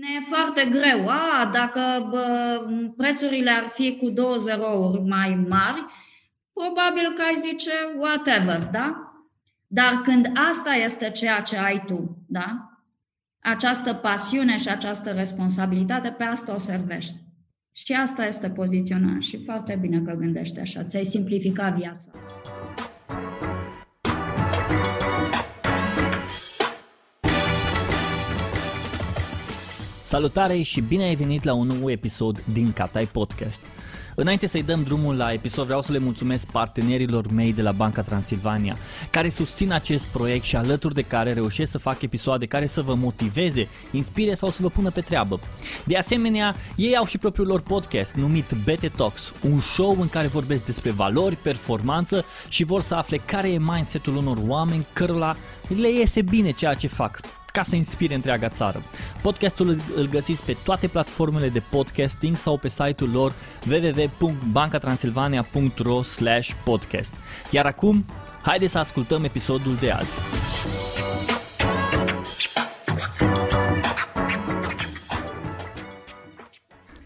Ne e foarte greu. A, dacă bă, prețurile ar fi cu două zerouri mai mari, probabil că ai zice whatever, da? Dar când asta este ceea ce ai tu, da? Această pasiune și această responsabilitate, pe asta o servești. Și asta este poziționarea. Și foarte bine că gândești așa. Ți-ai simplificat viața. Salutare și bine ai venit la un nou episod din Catai Podcast. Înainte să-i dăm drumul la episod, vreau să le mulțumesc partenerilor mei de la Banca Transilvania, care susțin acest proiect și alături de care reușesc să fac episoade care să vă motiveze, inspire sau să vă pună pe treabă. De asemenea, ei au și propriul lor podcast numit BT Talks, un show în care vorbesc despre valori, performanță și vor să afle care e mindset-ul unor oameni cărora le iese bine ceea ce fac ca să inspire întreaga țară. Podcastul îl găsiți pe toate platformele de podcasting sau pe site-ul lor www.bancatransilvania.ro podcast. Iar acum, haideți să ascultăm episodul de azi.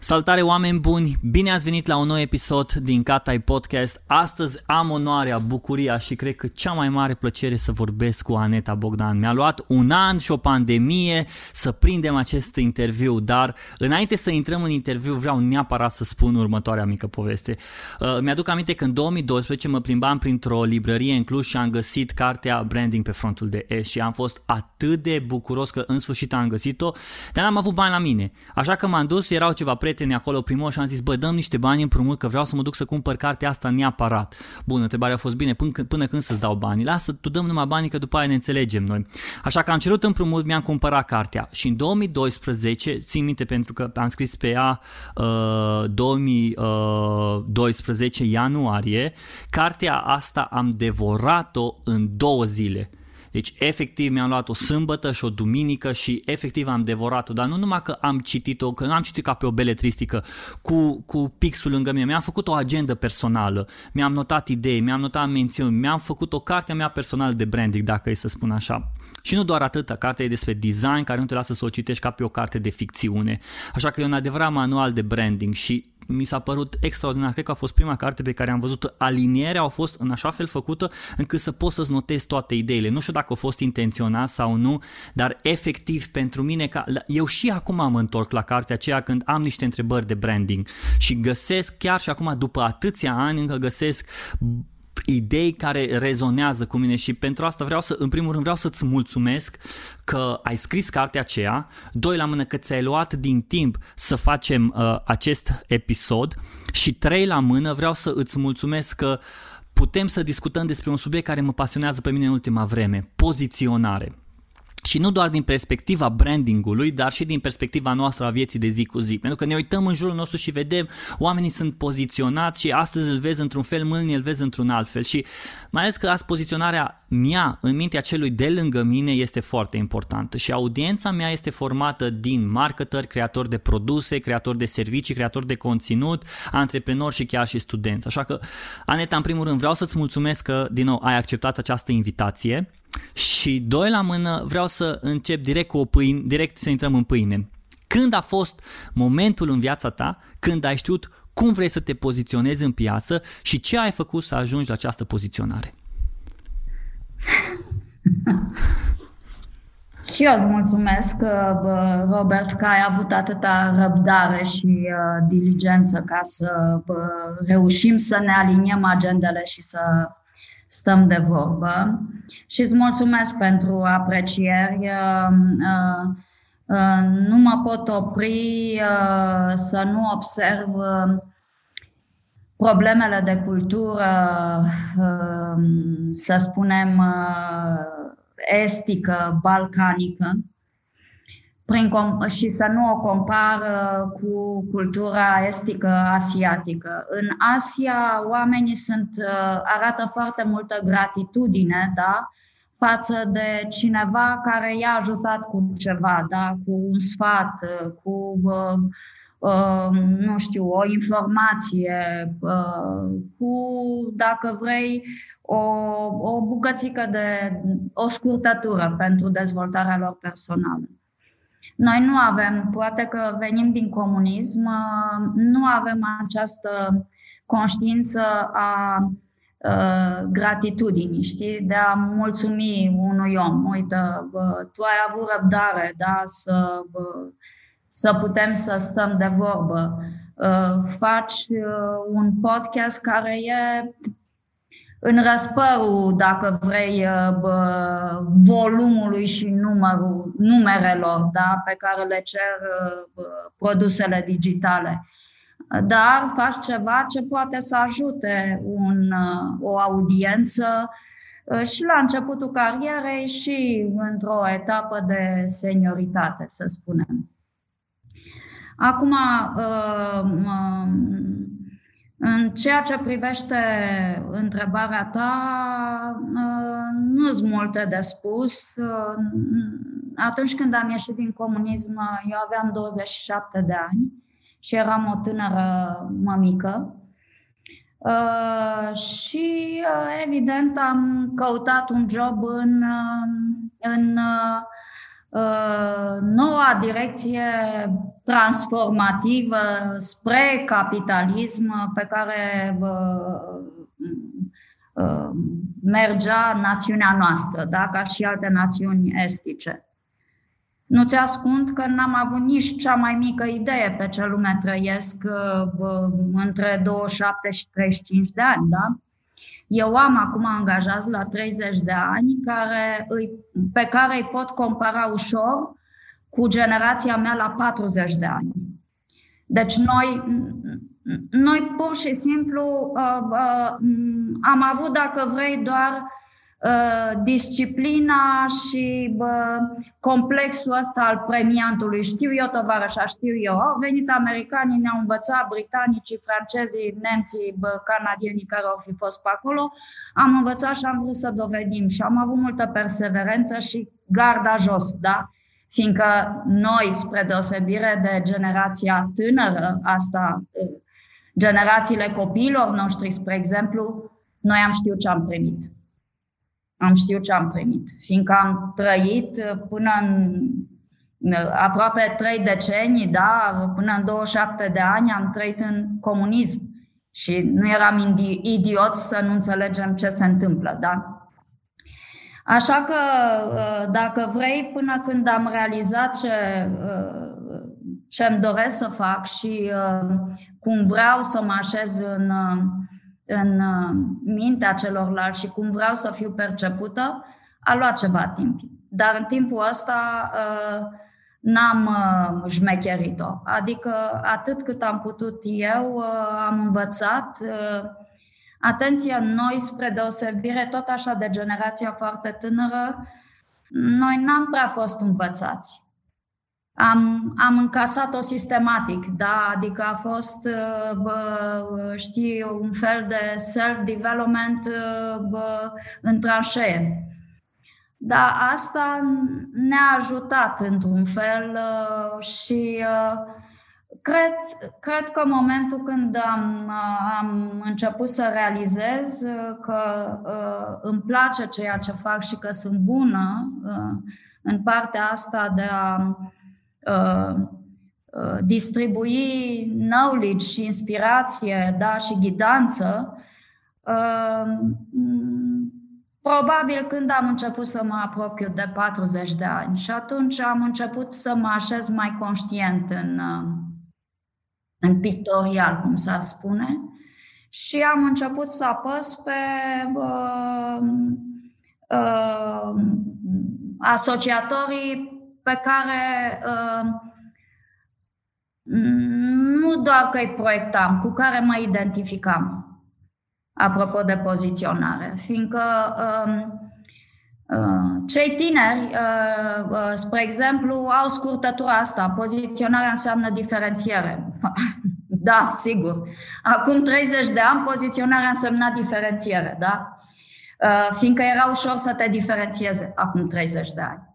Salutare oameni buni, bine ați venit la un nou episod din Catai Podcast. Astăzi am onoarea, bucuria și cred că cea mai mare plăcere să vorbesc cu Aneta Bogdan. Mi-a luat un an și o pandemie să prindem acest interviu, dar înainte să intrăm în interviu vreau neapărat să spun următoarea mică poveste. Uh, mi-aduc aminte că în 2012 mă plimbam printr-o librărie în Cluj și am găsit cartea Branding pe frontul de S și am fost atât de bucuros că în sfârșit am găsit-o, dar n-am avut bani la mine. Așa că m-am dus, erau ceva prieteni prieteni acolo primul și am zis, bă, dăm niște bani împrumut că vreau să mă duc să cumpăr cartea asta neapărat. Bun, întrebarea a fost bine, până, până când să-ți dau banii? Lasă, tu dăm numai banii că după aia ne înțelegem noi. Așa că am cerut împrumut, mi-am cumpărat cartea și în 2012, țin minte pentru că am scris pe ea uh, 2012 ianuarie, cartea asta am devorat-o în două zile. Deci efectiv mi-am luat o sâmbătă și o duminică și efectiv am devorat-o, dar nu numai că am citit-o, că nu am citit ca pe o beletristică cu, cu pixul lângă mine, mi-am făcut o agendă personală, mi-am notat idei, mi-am notat mențiuni, mi-am făcut o carte mea personală de branding, dacă e să spun așa. Și nu doar atât, cartea e despre design care nu te lasă să o citești ca pe o carte de ficțiune. Așa că e un adevărat manual de branding și mi s-a părut extraordinar. Cred că a fost prima carte pe care am văzut alinierea, au fost în așa fel făcută încât să poți să-ți notezi toate ideile. Nu știu dacă a fost intenționat sau nu, dar efectiv pentru mine, ca, eu și acum mă întorc la cartea aceea când am niște întrebări de branding și găsesc, chiar și acum după atâția ani, încă găsesc idei care rezonează cu mine și pentru asta vreau să, în primul rând, vreau să-ți mulțumesc că ai scris cartea aceea, doi la mână că ți-ai luat din timp să facem uh, acest episod și trei la mână vreau să îți mulțumesc că putem să discutăm despre un subiect care mă pasionează pe mine în ultima vreme, poziționare. Și nu doar din perspectiva brandingului, dar și din perspectiva noastră a vieții de zi cu zi. Pentru că ne uităm în jurul nostru și vedem oamenii sunt poziționați și astăzi îl vezi într-un fel, mâine îl vezi într-un alt fel. Și mai ales că azi poziționarea mea în mintea celui de lângă mine este foarte importantă. Și audiența mea este formată din marketeri, creatori de produse, creatori de servicii, creatori de conținut, antreprenori și chiar și studenți. Așa că, Aneta, în primul rând vreau să-ți mulțumesc că, din nou, ai acceptat această invitație și doi la mână, vreau să încep direct cu o pâine, direct să intrăm în pâine. Când a fost momentul în viața ta când ai știut cum vrei să te poziționezi în piață și ce ai făcut să ajungi la această poziționare? Și eu îți mulțumesc, Robert, că ai avut atâta răbdare și uh, diligență ca să reușim să ne aliniem agendele și să stăm de vorbă și îți mulțumesc pentru aprecieri. Uh, uh, uh, nu mă pot opri să nu observ problemele de cultură, să spunem, estică, balcanică, prin, și să nu o compar cu cultura estică asiatică. În Asia, oamenii sunt, uh, arată foarte multă gratitudine da? față de cineva care i-a ajutat cu ceva, da? cu un sfat, cu, uh, uh, nu știu, o informație, uh, cu, dacă vrei, o, o bucățică de, o scurtătură pentru dezvoltarea lor personală. Noi nu avem, poate că venim din comunism, nu avem această conștiință a uh, gratitudinii, știi, de a mulțumi unui om. Uite, bă, tu ai avut răbdare, da, să, bă, să putem să stăm de vorbă. Uh, faci uh, un podcast care e în răspărul, dacă vrei, uh, bă, volumului și numărul, numerelor da, pe care le cer uh, bă, produsele digitale. Dar faci ceva ce poate să ajute un, uh, o audiență și la începutul carierei și într-o etapă de senioritate, să spunem. Acum, în ceea ce privește întrebarea ta, uh, nu sunt multe de spus. Uh, atunci când am ieșit din comunism, eu aveam 27 de ani și eram o tânără mămică. Uh, și, evident, am căutat un job în, în noua direcție transformativă spre capitalism pe care mergea națiunea noastră, da? ca și alte națiuni estice. Nu ți ascund că n-am avut nici cea mai mică idee pe ce lume trăiesc între 27 și 35 de ani. Da? Eu am acum angajați la 30 de ani care îi, pe care îi pot compara ușor cu generația mea la 40 de ani. Deci noi, noi pur și simplu uh, uh, am avut, dacă vrei, doar uh, disciplina și uh, complexul ăsta al premiantului. Știu eu, tovarășa, știu eu. Au venit americanii, ne-au învățat, britanicii, francezii, nemții, bă, canadienii care au fi fost pe acolo. Am învățat și am vrut să dovedim și am avut multă perseverență și garda jos, da? fiindcă noi, spre deosebire de generația tânără, asta, generațiile copiilor noștri, spre exemplu, noi am știut ce am primit. Am știut ce am primit, fiindcă am trăit până în aproape trei decenii, da, până în 27 de ani am trăit în comunism și nu eram idioți să nu înțelegem ce se întâmplă, da? Așa că, uh, dacă vrei, până când am realizat ce, uh, ce îmi doresc să fac și uh, cum vreau să mă așez în, în mintea celorlalți și cum vreau să fiu percepută, a luat ceva timp. Dar în timpul ăsta n-am șmecherit-o. Adică atât cât am putut eu, am învățat Atenție, noi, spre deosebire, tot așa de generația foarte tânără, noi n-am prea fost învățați. Am, am încasat-o sistematic, da, adică a fost, bă, știi, un fel de self-development bă, în tranșee. Dar asta ne-a ajutat într-un fel și Cred, cred că în momentul când am, am început să realizez uh, că uh, îmi place ceea ce fac și că sunt bună uh, în partea asta de a uh, uh, distribui knowledge și inspirație da, și ghidanță, uh, probabil când am început să mă apropiu de 40 de ani și atunci am început să mă așez mai conștient în, în pictorial, cum s-ar spune, și am început să apăs pe uh, uh, asociatorii pe care uh, nu doar că îi proiectam, cu care mă identificam, apropo de poziționare, fiindcă uh, uh, cei tineri, uh, spre exemplu, au scurtătura asta. Poziționarea înseamnă diferențiere. Da, sigur. Acum 30 de ani, poziționarea însemna diferențiere, da? Uh, fiindcă era ușor să te diferențieze acum 30 de ani.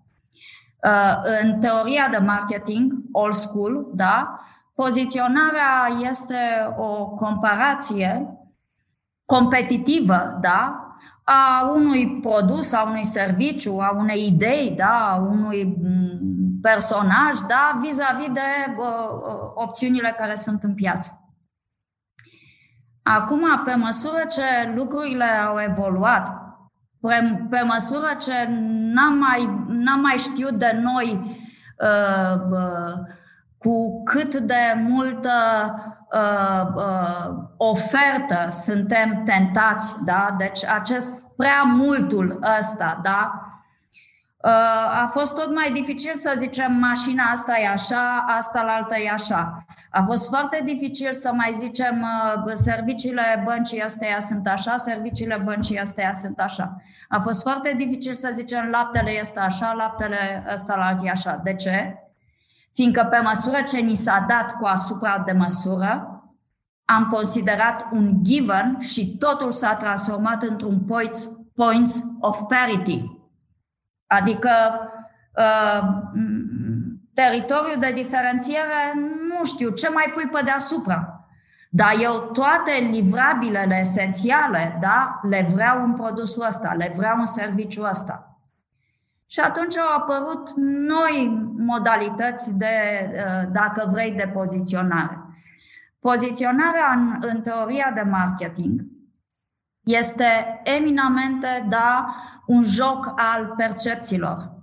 Uh, în teoria de marketing, old school, da, poziționarea este o comparație competitivă, da, a unui produs, a unui serviciu, a unei idei, da, a unui personaj, da, vis-a-vis de uh, opțiunile care sunt în piață. Acum, pe măsură ce lucrurile au evoluat, pe, pe măsură ce n-am mai, n-am mai știut de noi uh, uh, cu cât de multă uh, uh, ofertă suntem tentați, da? Deci acest prea multul ăsta, da? Uh, a fost tot mai dificil să zicem mașina asta e așa, asta la altă e așa. A fost foarte dificil să mai zicem uh, serviciile băncii astea sunt așa, serviciile băncii astea sunt așa. A fost foarte dificil să zicem laptele este așa, laptele ăsta la alt e așa. De ce? Fiindcă pe măsură ce ni s-a dat cu asupra de măsură, am considerat un given și totul s-a transformat într-un points, points of parity. Adică uh, teritoriul de diferențiere, nu știu, ce mai pui pe deasupra. Dar eu toate livrabilele esențiale, da, le vreau în produsul ăsta, le vreau în serviciul ăsta. Și atunci au apărut noi modalități de, uh, dacă vrei, de poziționare. Poziționarea în, în teoria de marketing este eminamente, da, un joc al percepțiilor.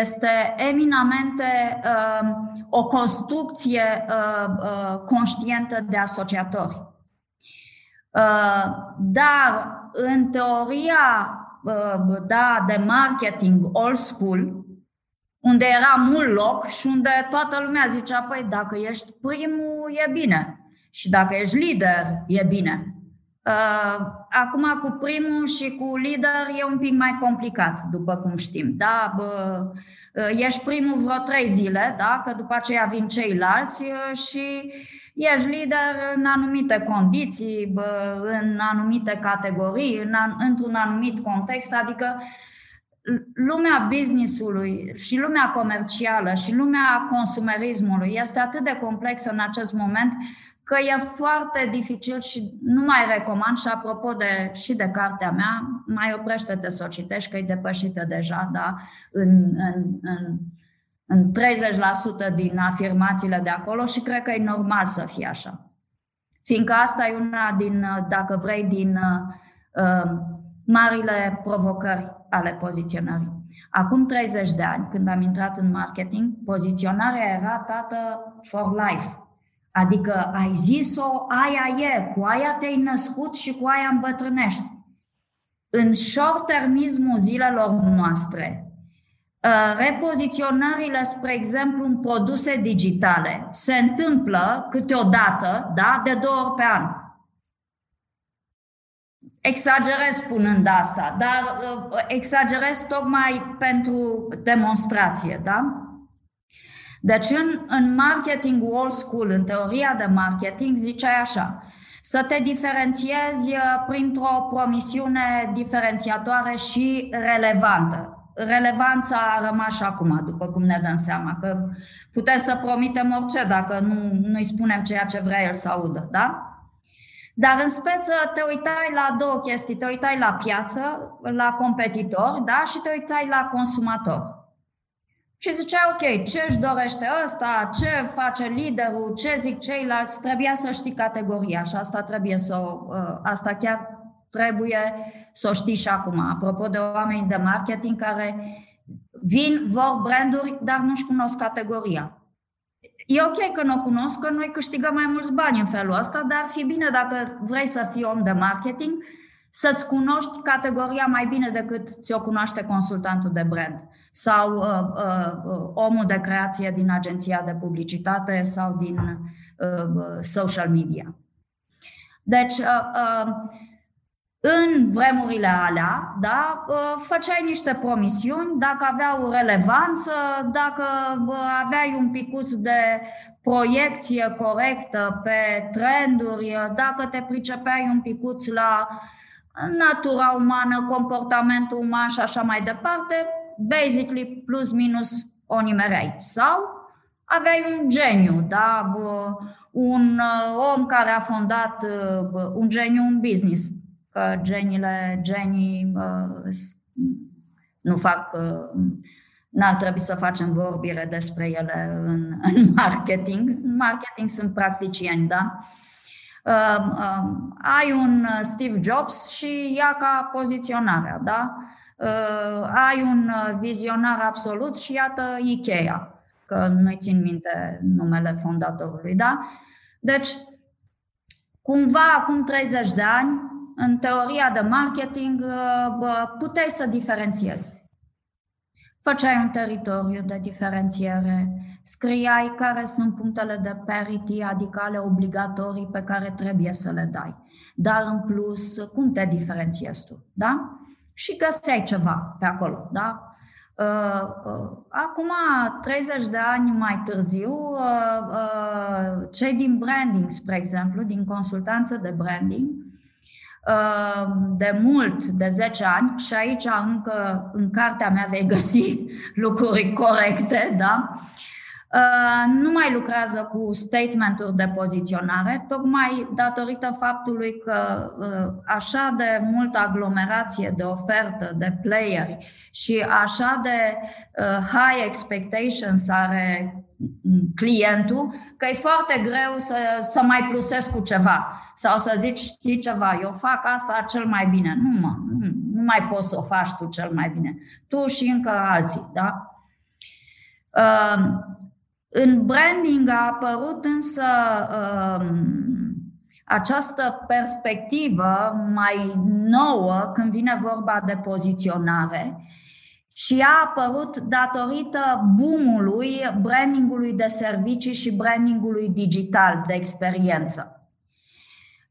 Este eminamente uh, o construcție uh, uh, conștientă de asociatori. Uh, dar în teoria uh, da, de marketing old school, unde era mult loc și unde toată lumea zicea, păi dacă ești primul, e bine. Și dacă ești lider, e bine. Uh, acum cu primul și cu lider e un pic mai complicat, după cum știm. Da? Bă, uh, ești primul vreo trei zile, da? că după aceea vin ceilalți uh, și ești lider în anumite condiții, bă, în anumite categorii, în, într-un anumit context, adică lumea businessului și lumea comercială și lumea consumerismului este atât de complexă în acest moment că e foarte dificil și nu mai recomand și apropo de, și de cartea mea, mai oprește-te să o citești, că e depășită deja, da, în, în, în, în 30% din afirmațiile de acolo și cred că e normal să fie așa. Fiindcă asta e una din, dacă vrei, din uh, marile provocări ale poziționării. Acum 30 de ani, când am intrat în marketing, poziționarea era tată for life. Adică ai zis-o, aia e, cu aia te-ai născut și cu aia îmbătrânești. În short-termismul zilelor noastre, uh, repoziționările, spre exemplu, în produse digitale se întâmplă câteodată, da, de două ori pe an. Exagerez spunând asta, dar uh, exagerez tocmai pentru demonstrație, da? Deci în, în marketing old school, în teoria de marketing, ziceai așa, să te diferențiezi uh, printr-o promisiune diferențiatoare și relevantă. Relevanța a rămas și acum, după cum ne dăm seama, că putem să promitem orice dacă nu, nu-i spunem ceea ce vrea el să audă, da? Dar în speță te uitai la două chestii, te uitai la piață, la competitor, da? Și te uitai la consumator. Și zicea, ok, ce își dorește ăsta, ce face liderul, ce zic ceilalți, trebuia să știi categoria și asta trebuie să uh, asta chiar trebuie să o știi și acum. Apropo de oameni de marketing care vin, vor branduri, dar nu-și cunosc categoria. E ok că nu o cunosc, că noi câștigăm mai mulți bani în felul ăsta, dar ar fi bine dacă vrei să fii om de marketing, să-ți cunoști categoria mai bine decât ți-o cunoaște consultantul de brand sau uh, uh, uh, omul de creație din agenția de publicitate sau din uh, uh, social media. Deci, uh, uh, în vremurile alea, da, uh, făceai niște promisiuni, dacă aveau relevanță, dacă aveai un picuț de proiecție corectă pe trenduri, dacă te pricepeai un picuț la natura umană, comportamentul uman și așa mai departe, basically plus minus o nimereai. Sau aveai un geniu, da? un uh, om care a fondat uh, un geniu în business, că geniile, genii uh, nu fac n-ar trebui să facem vorbire despre ele în, în marketing. În marketing sunt practicieni, da? Uh, uh, ai un Steve Jobs și ia ca poziționarea, da? Uh, ai un vizionar absolut și iată Ikea, că nu-i țin minte numele fondatorului, da? Deci, cumva, acum 30 de ani, în teoria de marketing, uh, puteai să diferențiezi. Făceai un teritoriu de diferențiere, scriai care sunt punctele de parity, adică ale obligatorii pe care trebuie să le dai. Dar în plus, cum te diferențiezi tu, da? Și găseai ceva pe acolo, da? Uh, uh, acum, 30 de ani mai târziu, cei din branding, spre exemplu, din consultanță de branding, de mult, de 10 ani, și aici încă în cartea mea vei găsi lucruri corecte, da? Uh, nu mai lucrează cu statementuri de poziționare, tocmai datorită faptului că uh, așa de multă aglomerație de ofertă, de playeri și așa de uh, high expectations are clientul, că e foarte greu să, să mai plusesc cu ceva sau să zici, știi ceva, eu fac asta cel mai bine. Nu, mă, nu, nu mai poți să o faci tu cel mai bine. Tu și încă alții, da? În branding a apărut însă um, această perspectivă mai nouă când vine vorba de poziționare și a apărut datorită boomului brandingului de servicii și brandingului digital de experiență.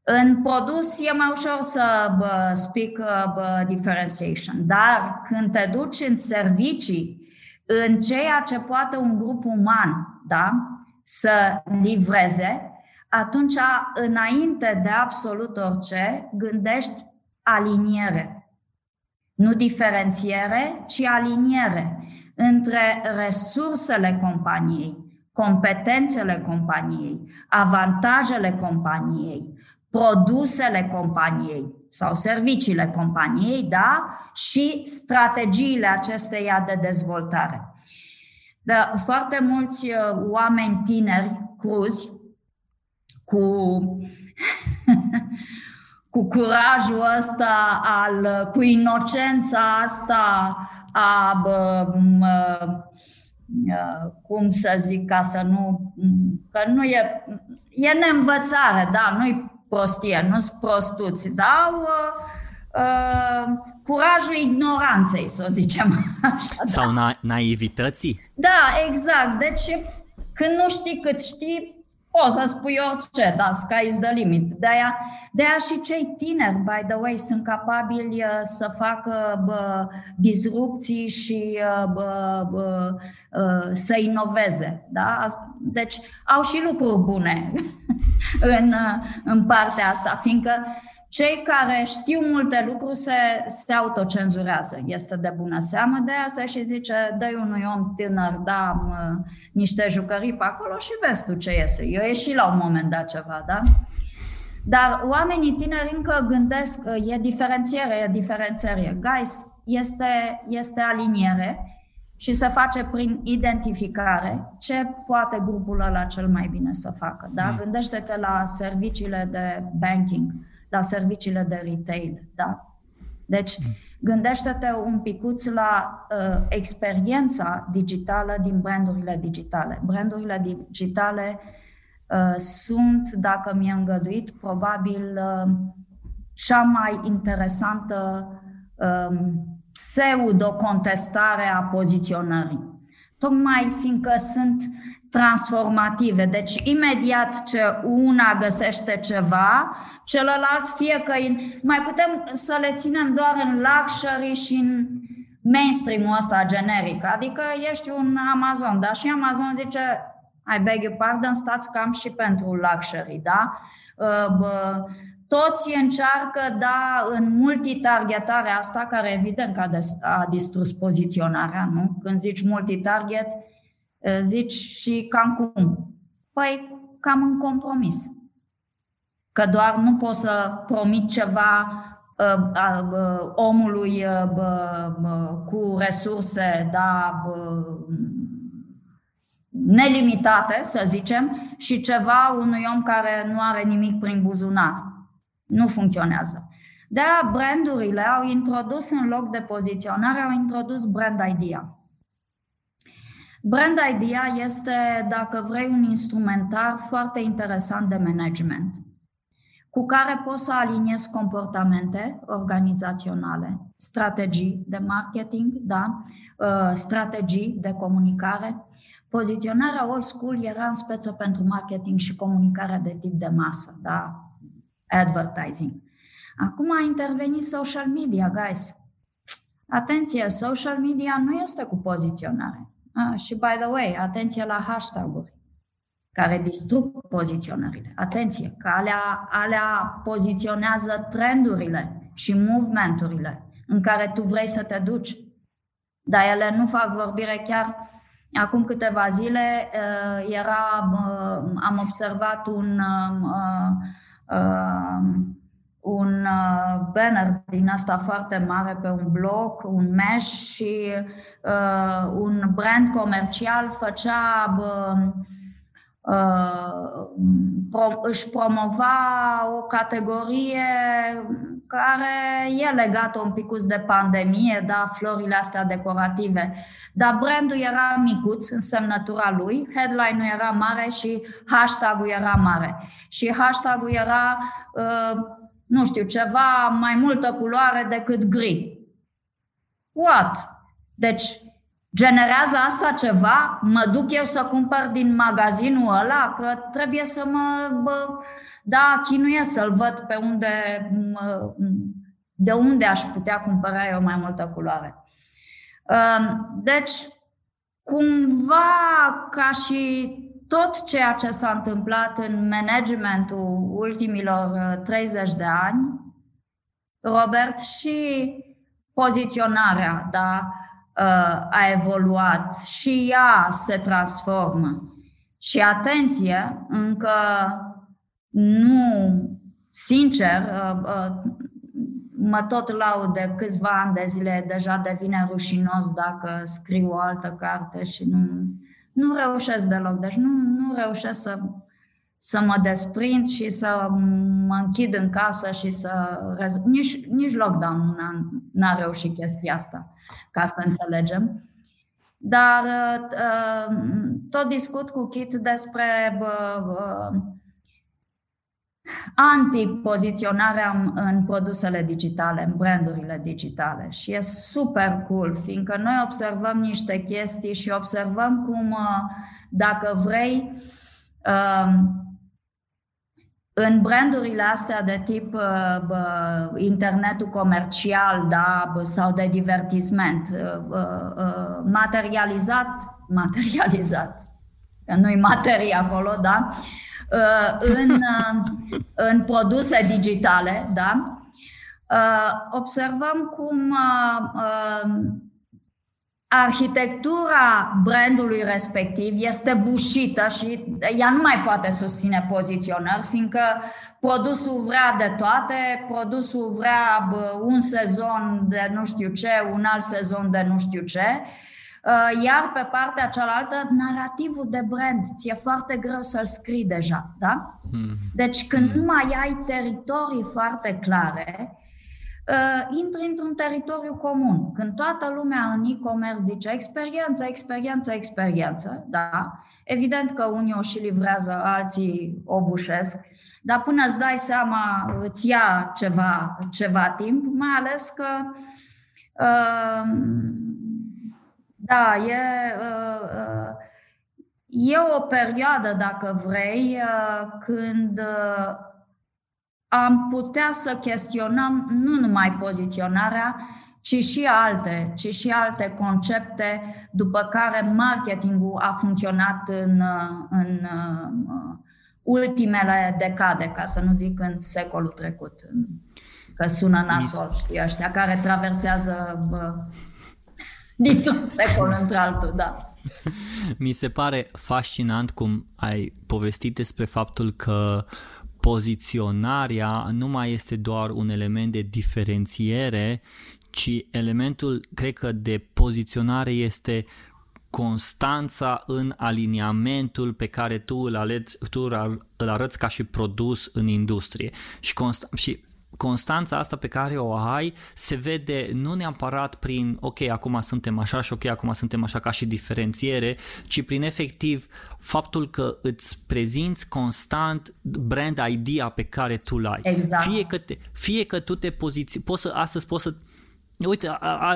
În produs e mai ușor să bă, speak bă, differentiation, dar când te duci în servicii, în ceea ce poate un grup uman da, să livreze, atunci, înainte de absolut orice, gândești aliniere. Nu diferențiere, ci aliniere între resursele companiei, competențele companiei, avantajele companiei, produsele companiei sau serviciile companiei, da, și strategiile acesteia de dezvoltare. Da, foarte mulți uh, oameni tineri, cruzi, cu, cu curajul ăsta, al, cu inocența asta a, bă, mă, cum să zic, ca să nu, că nu e, e neînvățare, da, nu-i prostie, nu sunt prostuți, da, uh, curajul ignoranței, să o zicem așa. Da. Sau na- naivității? Da, exact. Deci când nu știi cât știi, poți să spui orice, da, sky is the limit. De-aia, de-aia și cei tineri, by the way, sunt capabili uh, să facă bă, disrupții și uh, bă, bă, uh, să inoveze. Da? Deci au și lucruri bune în, în partea asta, fiindcă cei care știu multe lucruri se, se autocenzurează. Este de bună seamă de asta și zice, dă unui om tânăr, da, mă, niște jucării pe acolo și vezi tu ce iese. Eu ieși la un moment dat ceva, da? Dar oamenii tineri încă gândesc, e diferențiere, e diferențiere. Guys, este, este aliniere și se face prin identificare ce poate grupul ăla cel mai bine să facă. Da? Mm. Gândește-te la serviciile de banking la serviciile de retail. Da? Deci, mm. gândește-te un picuț la uh, experiența digitală din brandurile digitale. Brandurile digitale uh, sunt, dacă mi-e îngăduit, probabil uh, cea mai interesantă um, pseudo-contestare a poziționării. Tocmai fiindcă sunt transformative. Deci, imediat ce una găsește ceva, celălalt fie că mai putem să le ținem doar în luxury și în mainstream-ul ăsta generic. Adică ești un Amazon, dar și Amazon zice, I beg your pardon, stați cam și pentru luxury, da? Uh, toți încearcă, da, în multitargetarea asta, care evident că a distrus poziționarea, nu? Când zici multitarget, zici și cam cum? Păi, cam în compromis. Că doar nu poți să promit ceva omului cu resurse da, nelimitate, să zicem, și ceva unui om care nu are nimic prin buzunar. Nu funcționează. De-aia brandurile au introdus în loc de poziționare, au introdus brand idea. Brand idea este, dacă vrei, un instrumentar foarte interesant de management, cu care poți să aliniezi comportamente organizaționale, strategii de marketing, da? Uh, strategii de comunicare. Poziționarea old school era în speță pentru marketing și comunicarea de tip de masă, da? advertising. Acum a intervenit social media, guys. Atenție, social media nu este cu poziționare. Ah, și by the way, atenție la hashtag-uri care distrug poziționările. Atenție, că alea, alea poziționează trendurile și movementurile în care tu vrei să te duci. Dar ele nu fac vorbire chiar acum câteva zile uh, era, uh, am observat un uh, un uh, banner din asta foarte mare pe un blog, un mesh și uh, un brand comercial făcea uh, uh, pro, își promova o categorie care e legată un pic de pandemie, da, florile astea decorative. Dar brandul era micuț în semnătura lui, headline-ul era mare și hashtag-ul era mare. Și hashtag-ul era uh, nu știu, ceva mai multă culoare decât gri. What? Deci, generează asta ceva? Mă duc eu să cumpăr din magazinul ăla? Că trebuie să mă, bă, da, chinuie să-l văd pe unde, mă, de unde aș putea cumpăra eu mai multă culoare. Deci, cumva, ca și tot ceea ce s-a întâmplat în managementul ultimilor 30 uh, de ani, Robert, și poziționarea da, uh, a evoluat și ea se transformă. Și atenție, încă nu, sincer, uh, mă tot laud de câțiva ani de zile, deja devine rușinos dacă scriu o altă carte și nu, nu reușesc deloc. Deci nu, nu reușesc să, să mă desprind și să mă închid în casă și să... Nici, nici lockdown n-a, n-a reușit chestia asta, ca să înțelegem. Dar uh, tot discut cu Kit despre uh, antipoziționarea în produsele digitale, în brandurile digitale. Și e super cool, fiindcă noi observăm niște chestii și observăm cum, uh, dacă vrei, um, în brandurile astea de tip uh, internetul comercial da, sau de divertisment, uh, materializat, materializat, că nu-i materie acolo, da, Uh, în, uh, în produse digitale, da? Uh, observăm cum arhitectura brandului respectiv este bușită și ea nu mai poate susține poziționări, fiindcă produsul vrea de toate, produsul vrea un sezon de nu știu ce, un alt sezon de nu știu ce Uh, iar pe partea cealaltă, narativul de brand, ți-e foarte greu să-l scrii deja, da? Hmm. Deci când hmm. nu mai ai teritorii foarte clare, uh, intri într-un teritoriu comun. Când toată lumea în e-commerce zice experiență, experiență, experiență, da? Evident că unii o și livrează, alții o bușesc, dar până îți dai seama, îți ia ceva, ceva timp, mai ales că uh, da, e, uh, uh, e o perioadă, dacă vrei, uh, când am putea să chestionăm nu numai poziționarea, ci și alte, ci și alte concepte după care marketingul a funcționat în, în ultimele decade, ca să nu zic în secolul trecut. Că sună nasol, știi, ăștia care traversează bă, dintr-un secol într-altul, da. Mi se pare fascinant cum ai povestit despre faptul că poziționarea nu mai este doar un element de diferențiere, ci elementul, cred că, de poziționare este constanța în aliniamentul pe care tu îl, aleți, tu îl arăți ca și produs în industrie. Și, const- și constanța asta pe care o ai se vede nu neapărat prin ok, acum suntem așa și ok, acum suntem așa ca și diferențiere, ci prin efectiv faptul că îți prezinți constant brand idea pe care tu l-ai. Exact. Fie că, te, fie că tu te poziții, poți să, astăzi poți să Uite,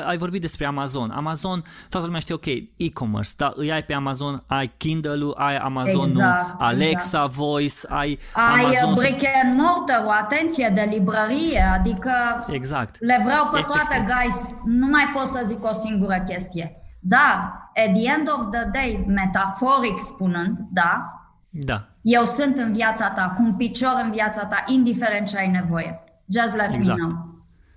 ai vorbit despre Amazon. Amazon, toată lumea știe, ok, e-commerce, da, îi ai pe Amazon, ai Kindle-ul, ai Amazon exact, Alexa exact. Voice, ai Ai Amazon... brick and mortar, o atenție de librărie, adică exact. le vreau pe Efectiv. toate, guys. Nu mai pot să zic o singură chestie. Da, at the end of the day, metaforic spunând, da, da. eu sunt în viața ta, cu un picior în viața ta, indiferent ce ai nevoie. Just let exact. me know.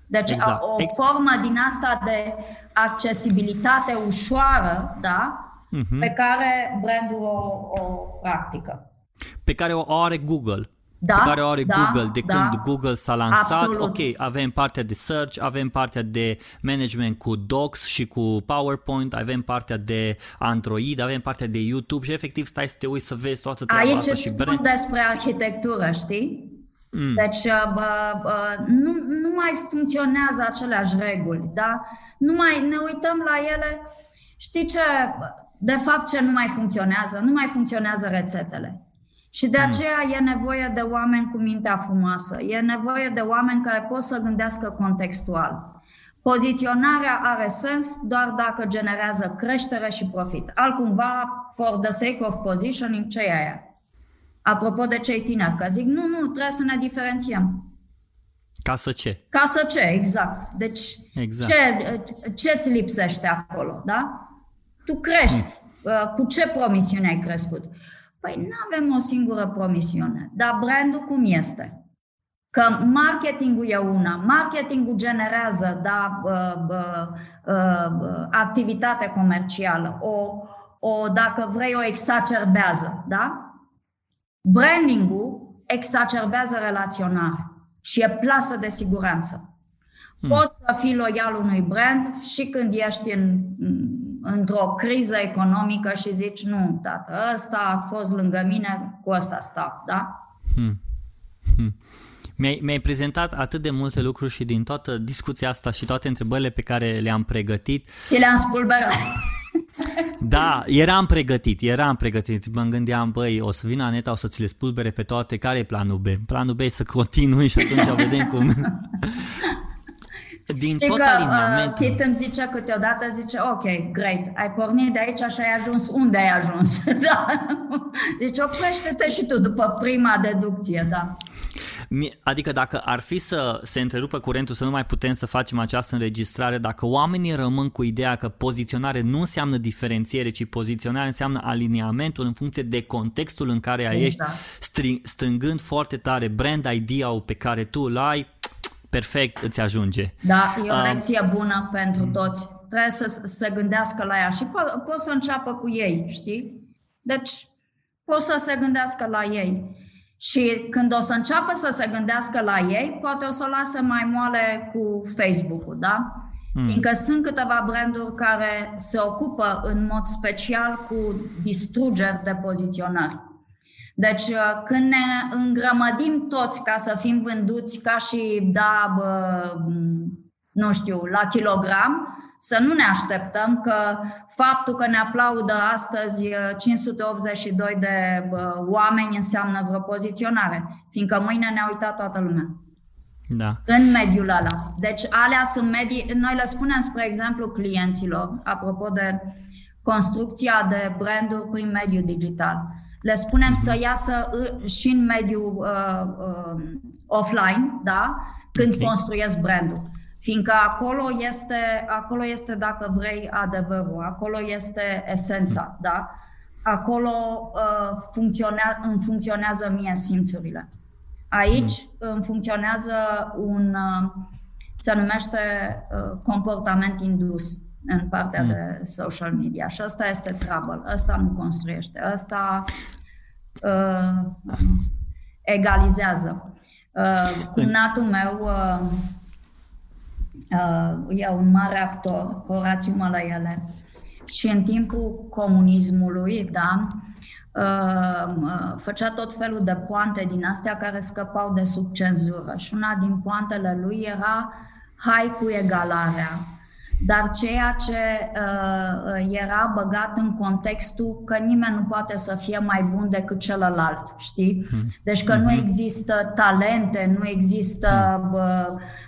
Deci exact. o formă din asta de accesibilitate ușoară, da? Uh-huh. pe care brandul o, o practică. Pe care o are Google. Da, pe care o are da, Google de da, când Google s-a lansat. Absolut. Ok, avem partea de search, avem partea de management cu Docs și cu PowerPoint, avem partea de Android, avem partea de YouTube și efectiv stai să te uiți să vezi toată treaba Aici asta îți și spun brand. despre arhitectură, știi? Mm. Deci uh, bă, bă, nu, nu mai funcționează aceleași reguli, da? Nu mai ne uităm la ele. Știi ce? De fapt, ce nu mai funcționează? Nu mai funcționează rețetele. Și de Mm. aceea e nevoie de oameni cu mintea frumoasă. E nevoie de oameni care pot să gândească contextual. Poziționarea are sens doar dacă generează creștere și profit. Altcumva, for the sake of positioning, ce e aia? Apropo de cei tineri, că zic, nu, nu, trebuie să ne diferențiem. Ca să ce? Ca să ce, exact. Deci, Exact. ce, ce-ți lipsește acolo, da? Tu crești. Uh, Cu ce promisiune ai crescut? Păi nu avem o singură promisiune, dar brandul cum este? Că marketingul e una, marketingul generează da, uh, uh, uh, activitate comercială, o, o, dacă vrei, o exacerbează, da? Brandingul exacerbează relaționare și e plasă de siguranță. Hmm. Poți să fii loial unui brand și când ești în, într-o criză economică și zici, nu, tată, ăsta a fost lângă mine, cu ăsta stau, da? Hmm. Hmm. Mi-ai, mi-ai prezentat atât de multe lucruri și din toată discuția asta și toate întrebările pe care le-am pregătit. Ți le-am spulberat. Da, eram pregătit, eram pregătit. Mă gândeam, băi, o să vină Aneta, o să ți le spulbere pe toate. Care e planul B? Planul B e să continui și atunci vedem cum... Din Știi tot că alineamentul... uh, Kit îmi zice câteodată, zice, ok, great, ai pornit de aici și ai ajuns unde ai ajuns. da. Deci oprește-te și tu după prima deducție, da. Adică dacă ar fi să se întrerupă curentul, să nu mai putem să facem această înregistrare, dacă oamenii rămân cu ideea că poziționare nu înseamnă diferențiere, ci poziționare înseamnă aliniamentul în funcție de contextul în care ai Exact. ești, strângând foarte tare brand idea-ul pe care tu îl ai, perfect îți ajunge. Da, e o Um, lecție bună pentru toți. Trebuie să se gândească la ea și po- pot să înceapă cu ei, știi? Deci, pot să se gândească la ei. Și când o să înceapă să se gândească la ei, poate o să o lasă mai moale cu Facebook-ul, da? Mm. Fiindcă sunt câteva branduri care se ocupă în mod special cu distrugeri de poziționări. Deci uh, când ne îngrămădim toți ca să fim vânduți ca și, da, bă, nu știu, la kilogram, să nu ne așteptăm că faptul că ne aplaudă astăzi uh, 582 de bă, oameni înseamnă vreo poziționare, fiindcă mâine ne-a uitat toată lumea Da. în mediul ăla. Deci alea sunt medii, noi le spunem, spre exemplu, clienților, apropo de construcția de branduri prin mediul digital. Le spunem să iasă ă- și în mediul uh, uh, offline, da? când Ok. construiesc brandul. Fiindcă acolo este, acolo este, dacă vrei, adevărul, acolo este esența, da? Acolo uh, funcționea, îmi funcționează mie simțurile. Aici îmi funcționează un, uh, se numește uh, comportament indus în partea Mm. de social media și ăsta este trouble, ăsta nu construiește, ăsta uh, egalizează. Uh, cumnatul meu uh, uh, e un mare actor, Horațiu Mălăiele, și în timpul comunismului, da, uh, uh, făcea tot felul de poante din astea care scăpau de sub cenzură. Și una din poantele lui era hai cu egalarea dar ceea ce uh, era băgat în contextul că nimeni nu poate să fie mai bun decât celălalt, știi? Hmm. Deci că mm-hmm. nu există talente, nu există mm. uh,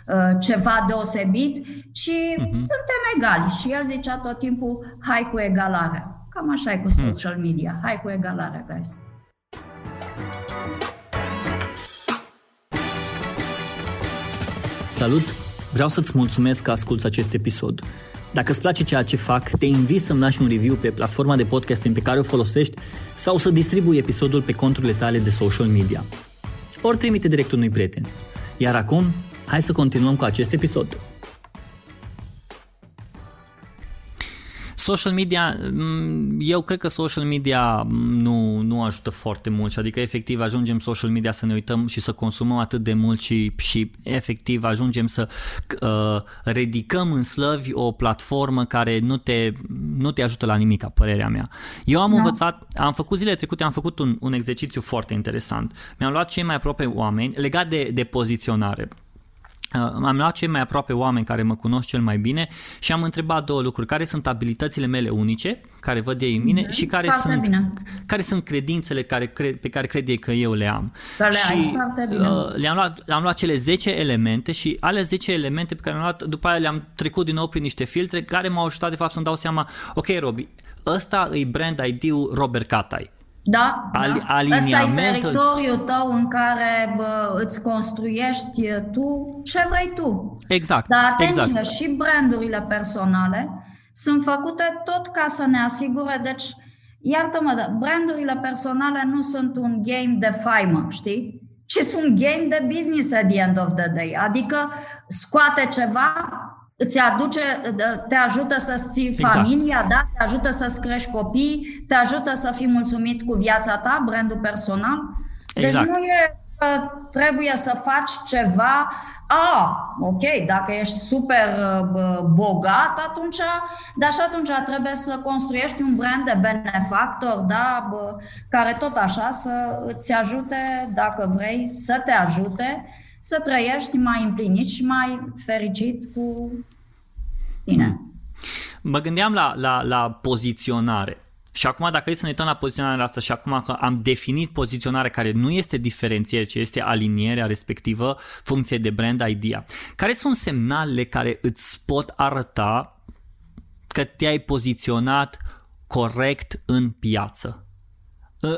uh, ceva deosebit, ci mm-hmm. suntem egali. Și el zicea tot timpul, hai cu egalare. Cam așa e cu hmm. social media. Hai cu egalare, guys. Salut! Vreau să-ți mulțumesc că asculți acest episod. Dacă îți place ceea ce fac, te invit să-mi lași un review pe platforma de podcasting pe care o folosești sau să distribui episodul pe conturile tale de social media. Ori trimite direct unui prieten. Iar acum, hai să continuăm cu acest episod. Social media, mm, eu cred că social media nu, nu ajută foarte mult, adică efectiv ajungem social media să ne uităm și să consumăm atât de mult și, și efectiv ajungem să uh, ridicăm în slăvi o platformă care nu te, nu te ajută la nimic, părerea mea. Eu am da. învățat, am făcut zilele trecute, am făcut un, un exercițiu foarte interesant. Mi-am luat cei mai aproape oameni legat de, de poziționare. Uh, am luat cei mai aproape oameni care mă cunosc cel mai bine și am întrebat două lucruri. Care sunt abilitățile mele unice, care văd ei în mine, mm-hmm. și care sunt, care sunt credințele care cred, pe care cred ei că eu le am. Că le și ai, uh, le-am luat, am luat cele 10 elemente și ale 10 elemente pe care le-am luat, după aia le-am trecut din nou prin niște filtre care m-au ajutat de fapt să-mi dau seama, ok Robi, ăsta e brand ID-ul Robert Catai da, Al, da. Aliniamentul... Ăsta e teritoriul tău în care bă, îți construiești tu ce vrei tu. Exact. Dar atenție, exact. și brandurile personale sunt făcute tot ca să ne asigure, deci, iartă-mă, dar brandurile personale nu sunt un game de faimă, știi? ci sunt game de business at the end of the day. Adică scoate ceva, îți aduce, te ajută să-ți ții exact. familia, da? te ajută să-ți crești copii, te ajută să fii mulțumit cu viața ta, brandul personal. Deci exact. Deci nu e că trebuie să faci ceva, a, ok, dacă ești super bogat, atunci, dar și atunci trebuie să construiești un brand de benefactor, da, care tot așa să îți ajute, dacă vrei, să te ajute să trăiești mai împlinit și mai fericit cu tine. Hmm. Mă gândeam la, la, la poziționare. Și acum, dacă e să ne uităm la poziționarea asta și acum că am definit poziționarea care nu este diferențiere, ci este alinierea respectivă, funcție de brand idea, care sunt semnalele care îți pot arăta că te-ai poziționat corect în piață?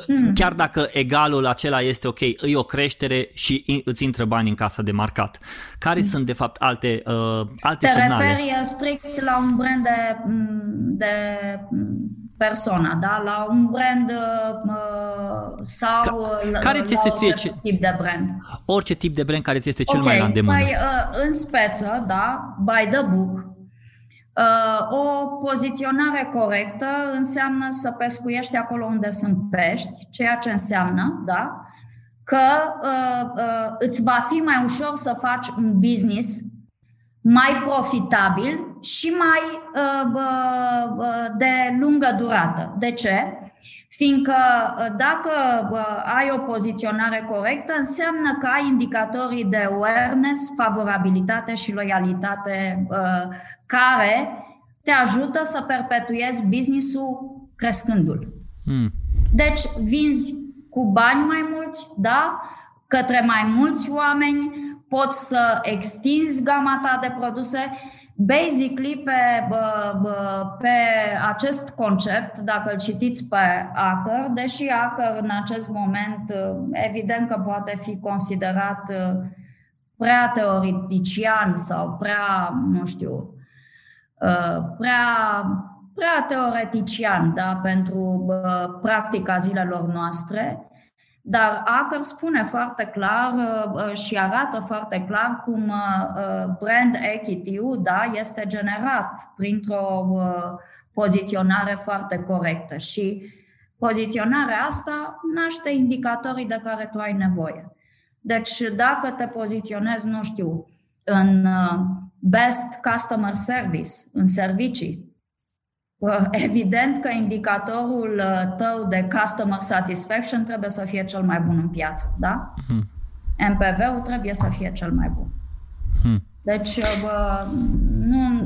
Mm. Chiar dacă egalul acela este ok, îi o creștere și îți intră bani în casa de marcat. Care mm. sunt de fapt alte, uh, alte Te semnale? Te referi strict la un brand de, de persoană, da? la un brand uh, sau Ca, care la, ți este orice ce... tip de brand. Orice tip de brand care ți este cel okay, mai la îndemână. Păi, uh, în speță, da, by the book, Uh, o poziționare corectă înseamnă să pescuiești acolo unde sunt pești, ceea ce înseamnă da, că uh, uh, îți va fi mai ușor să faci un business mai profitabil și mai de lungă durată. De ce? Fiindcă dacă ai o poziționare corectă, înseamnă că ai indicatorii de awareness, favorabilitate și loialitate care te ajută să perpetuezi businessul crescându-l. Mm. Deci vinzi cu bani mai mulți, da? Către mai mulți oameni, poți să extinzi gama ta de produse. Basically, pe, pe acest concept, dacă îl citiți pe Acker, deși Acker în acest moment, evident că poate fi considerat prea teoretician sau prea, nu știu, Uh, prea, prea teoretician da, pentru uh, practica zilelor noastre, dar Acker spune foarte clar uh, și arată foarte clar cum brand equity da, este generat printr-o poziționare foarte corectă și poziționarea asta naște indicatorii de care tu ai nevoie. Deci dacă te poziționezi, nu știu, în uh, best customer service, în servicii, uh, evident că indicatorul uh, tău de customer satisfaction trebuie să fie cel mai bun în piață, da? Hmm. MPV-ul trebuie să fie cel mai bun. Hmm. Deci, nu,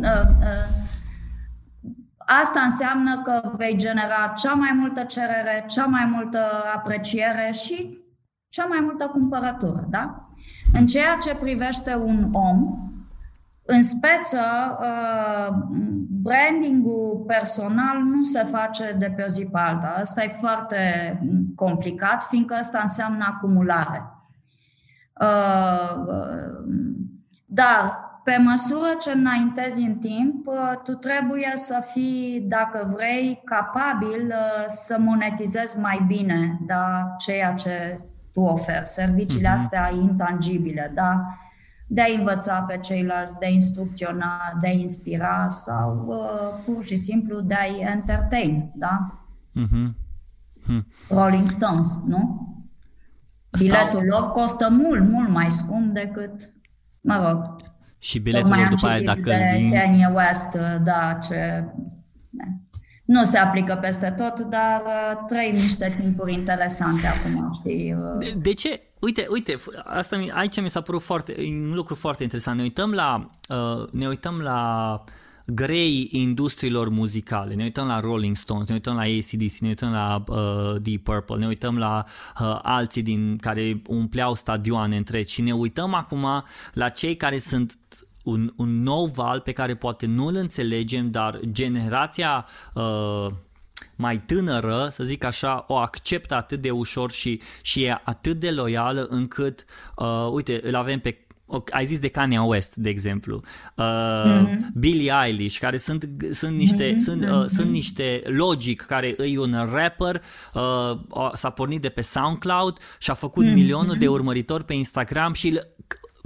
asta înseamnă că vei genera cea mai multă cerere, cea mai multă apreciere și cea mai multă cumpărătură, da? În ceea ce privește un om, în speță, uh, brandingul personal nu se face de pe o zi pe alta. Asta e foarte complicat, fiindcă asta înseamnă acumulare. Uh, dar, pe măsură ce înaintezi în timp, uh, tu trebuie să fii, dacă vrei, capabil să monetizezi mai bine da, ceea ce tu oferi, serviciile uh-huh. astea intangibile, da? De a învăța pe ceilalți, de a instrucționa, de a inspira sau uh, pur și simplu de a-i entertain, da? Uh-huh. Hmm. Rolling Stones, nu? Biletul lor costă mult, mult mai scump decât, mă rog, și biletul lor după aia dacă de Kanye West, da, ce nu se aplică peste tot, dar uh, trăim niște timpuri interesante acum, știi? Uh. De, de ce? Uite, uite, asta aici mi s-a părut foarte, un lucru foarte interesant. Ne uităm la, uh, ne uităm la grei industriilor muzicale. Ne uităm la Rolling Stones, ne uităm la ACDC, ne uităm la uh, Deep Purple, ne uităm la uh, alții din care umpleau stadioane întregi și ne uităm acum la cei care sunt un, un nou val pe care poate nu îl înțelegem, dar generația uh, mai tânără, să zic așa, o acceptă atât de ușor și, și e atât de loială încât, uh, uite, îl avem pe ai zis de Kanye West, de exemplu, uh, mm-hmm. Billie Eilish, care sunt, sunt, niște, mm-hmm. sunt, uh, mm-hmm. sunt niște logic, care e un rapper, uh, s-a pornit de pe SoundCloud și a făcut mm-hmm. milionul de urmăritori pe Instagram și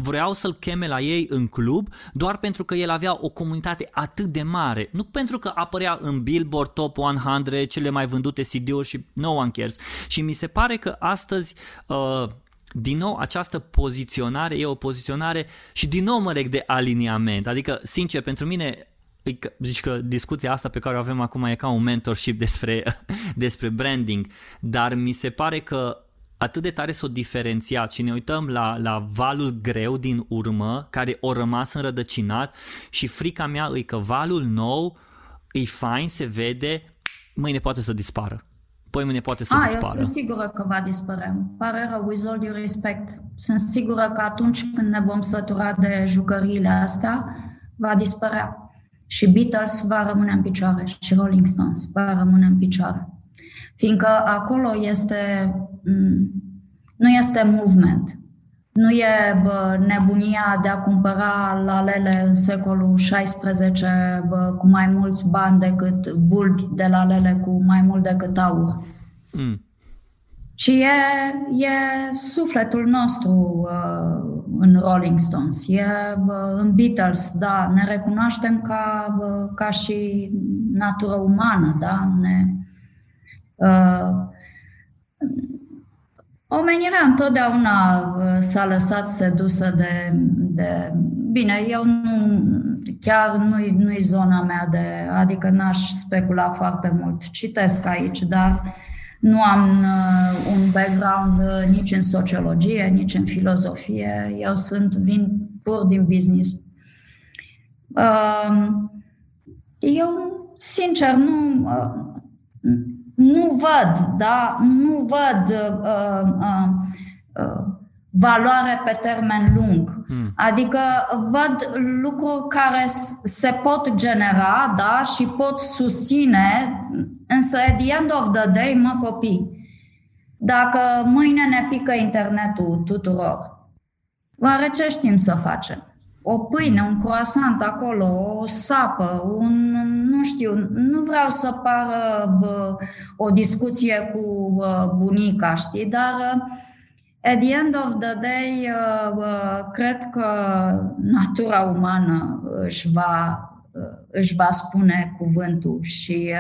vreau să-l cheme la ei în club doar pentru că el avea o comunitate atât de mare. Nu pentru că apărea în Billboard Top 100 cele mai vândute CD-uri și no one cares. Și mi se pare că astăzi... Uh, din nou, această poziționare e o poziționare și din nou mă leg de aliniament. Adică, sincer, pentru mine zici că discuția asta pe care o avem acum e ca un mentorship despre, despre branding, dar mi se pare că atât de tare s-o diferențiat și ne uităm la, la valul greu din urmă, care o rămas înrădăcinat și frica mea e că valul nou e fain, se vede, mâine poate să dispară. Păi mâine poate să A, dispară. Eu sunt sigură că va dispărea. Pare rău, with all due respect. Sunt sigură că atunci când ne vom sătura de jucăriile astea, va dispărea. Și Beatles va rămâne în picioare și Rolling Stones va rămâne în picioare. Fiindcă acolo este, nu este movement, nu e bă, nebunia de a cumpăra lalele în secolul XVI bă, cu mai mulți bani decât bulbi de lalele cu mai mult decât aur. Mm. Și e, e sufletul nostru uh, în Rolling Stones, e uh, în Beatles, da, ne recunoaștem ca, uh, ca și natură umană, da, ne, Uh, omenirea întotdeauna uh, s-a lăsat sedusă de, de... Bine, eu nu, chiar nu-i, nu-i zona mea de... Adică n-aș specula foarte mult. Citesc aici, dar nu am uh, un background uh, nici în sociologie, nici în filozofie. Eu sunt, vin pur din business. Uh, eu, sincer, nu... Uh, nu văd, da? Nu văd uh, uh, uh, valoare pe termen lung. Hmm. Adică văd lucruri care se pot genera, da, și pot susține, însă at the end of the day, mă copii, dacă mâine ne pică internetul tuturor, oare ce știm să facem? O pâine, un croissant acolo, o sapă, un, nu știu, nu vreau să pară bă, o discuție cu bă, bunica, știi, dar at the end of the day, bă, cred că natura umană își va, își va spune cuvântul și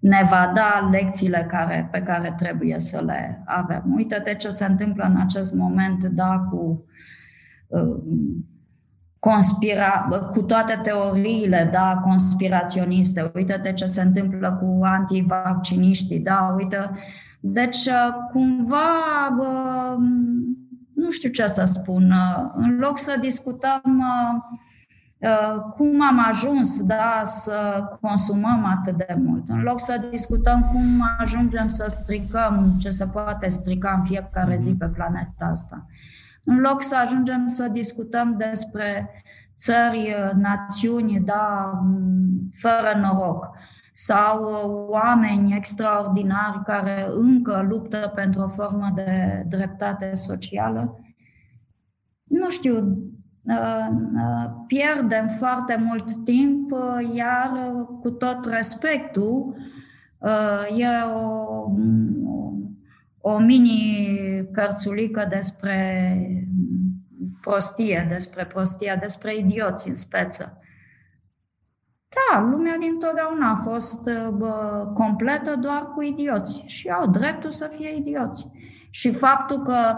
ne va da lecțiile care, pe care trebuie să le avem. Uite-te ce se întâmplă în acest moment, da, cu uh, conspira, cu toate teoriile da, conspiraționiste. Uite-te ce se întâmplă cu antivacciniștii, da, uite. Deci, uh, cumva, bă, nu știu ce să spun, uh, în loc să discutăm uh, cum am ajuns da, să consumăm atât de mult, în loc să discutăm cum ajungem să stricăm ce se poate strica în fiecare zi pe planeta asta, în loc să ajungem să discutăm despre țări, națiuni, da, fără noroc, sau oameni extraordinari care încă luptă pentru o formă de dreptate socială. Nu știu, uh, uh, pierdem foarte mult timp, uh, iar cu tot respectul, e o, o mini cărțulică despre prostie, despre prostia, despre idioți în speță. Da, lumea din totdeauna a fost bă, completă doar cu idioți și au dreptul să fie idioți. Și faptul că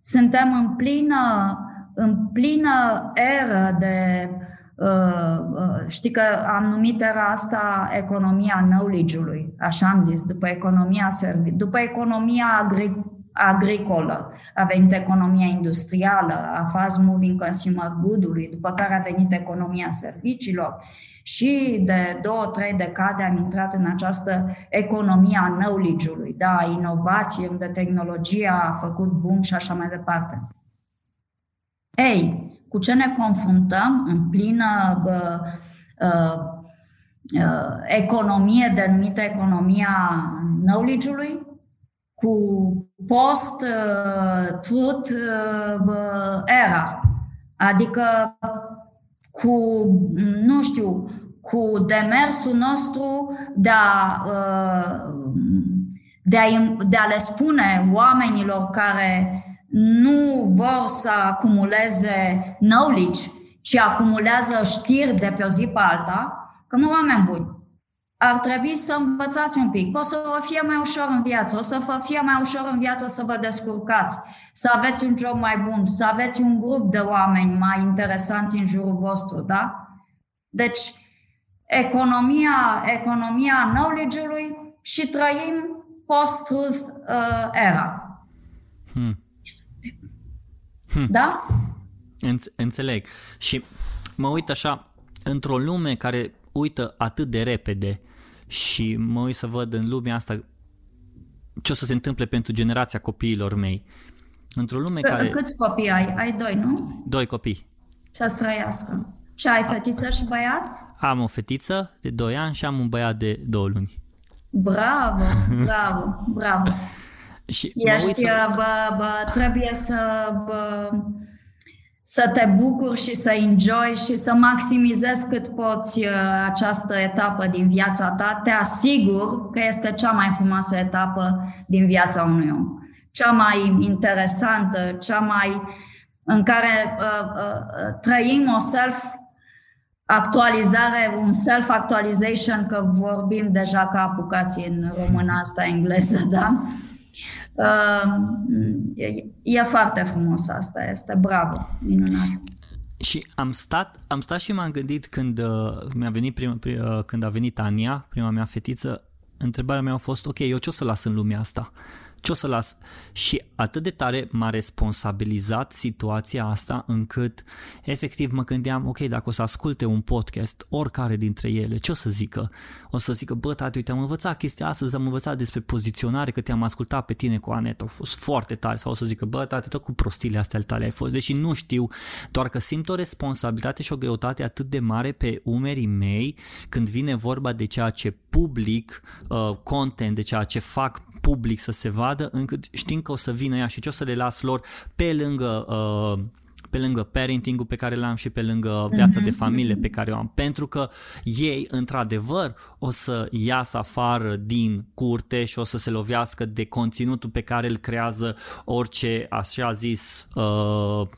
suntem în plină, în plină eră de Uh, uh, știi că am numit era asta economia knowledge-ului, așa am zis, după economia servi, după economia agri- agricolă, a venit economia industrială, a fast moving consumer good-ului, după care a venit economia serviciilor. Și de două, trei decade am intrat în această economie a knowledge-ului, da, inovație, unde tehnologia a făcut boom și așa mai departe. Ei, cu ce ne confruntăm în plină bă, uh, uh, economie denumită economia knowledge-ului? Cu post-truth uh, era. Adică cu, nu știu, cu demersul nostru de a, uh, de a, de a le spune oamenilor care nu vor să acumuleze knowledge, ci acumulează știri de pe o zi pe alta, că mă, oameni buni, ar trebui să învățați un pic. O să vă fie mai ușor în viață, o să vă fie mai ușor în viață să vă descurcați, să aveți un job mai bun, să aveți un grup de oameni mai interesanți în jurul vostru, da? Deci, economia, economia knowledge-ului și trăim post-truth uh, era. Hmm. Hmm. Da? Înțeleg. Și mă uit așa, într-o lume care uită atât de repede și mă uit să văd în lumea asta ce o să se întâmple pentru generația copiilor mei. Într-o lume C- care... Câți copii ai? Ai doi, nu? Doi copii. Să străiască. Ce ai, fetiță și băiat? Am o fetiță de 2 ani și am un băiat de 2 luni. Bravo, bravo, bravo. Și Ești, să... bă, bă, trebuie să, bă, să te bucuri și să enjoy și să maximizezi cât poți uh, această etapă din viața ta. Te asigur că este cea mai frumoasă etapă din viața unui om. Cea mai interesantă, cea mai în care uh, uh, trăim o self actualizare, un self-actualization, că vorbim deja ca apucați în română asta engleză, da? E foarte frumos asta, este bravo, minunat. Și am stat, am stat și m-am gândit când uh, mi-a venit prima, uh, când a venit Ania, prima mea fetiță, întrebarea mea a fost, ok, eu ce o să las în lumea asta? Ce o să las? Și atât de tare m-a responsabilizat situația asta încât efectiv mă gândeam, ok, dacă o să asculte un podcast, oricare dintre ele, ce o să zică? O să zică, bă, tati, uite, am învățat chestia astăzi, am învățat despre poziționare, că te-am ascultat pe tine cu Anet, au fost foarte tare, sau o să zică, bă, tati, tot cu prostile astea ale tale ai fost, deși nu știu, doar că simt o responsabilitate și o greutate atât de mare pe umerii mei când vine vorba de ceea ce public uh, content, de ceea ce fac public să se vadă, încât știm că o să vină ea și ce o să le las lor pe lângă uh, pe lângă parenting-ul pe care l-am și pe lângă viața de mhm. familie pe care o am, pentru că ei, într-adevăr, o să iasă afară din curte și o să se lovească de conținutul pe care îl creează orice, așa zis, uh,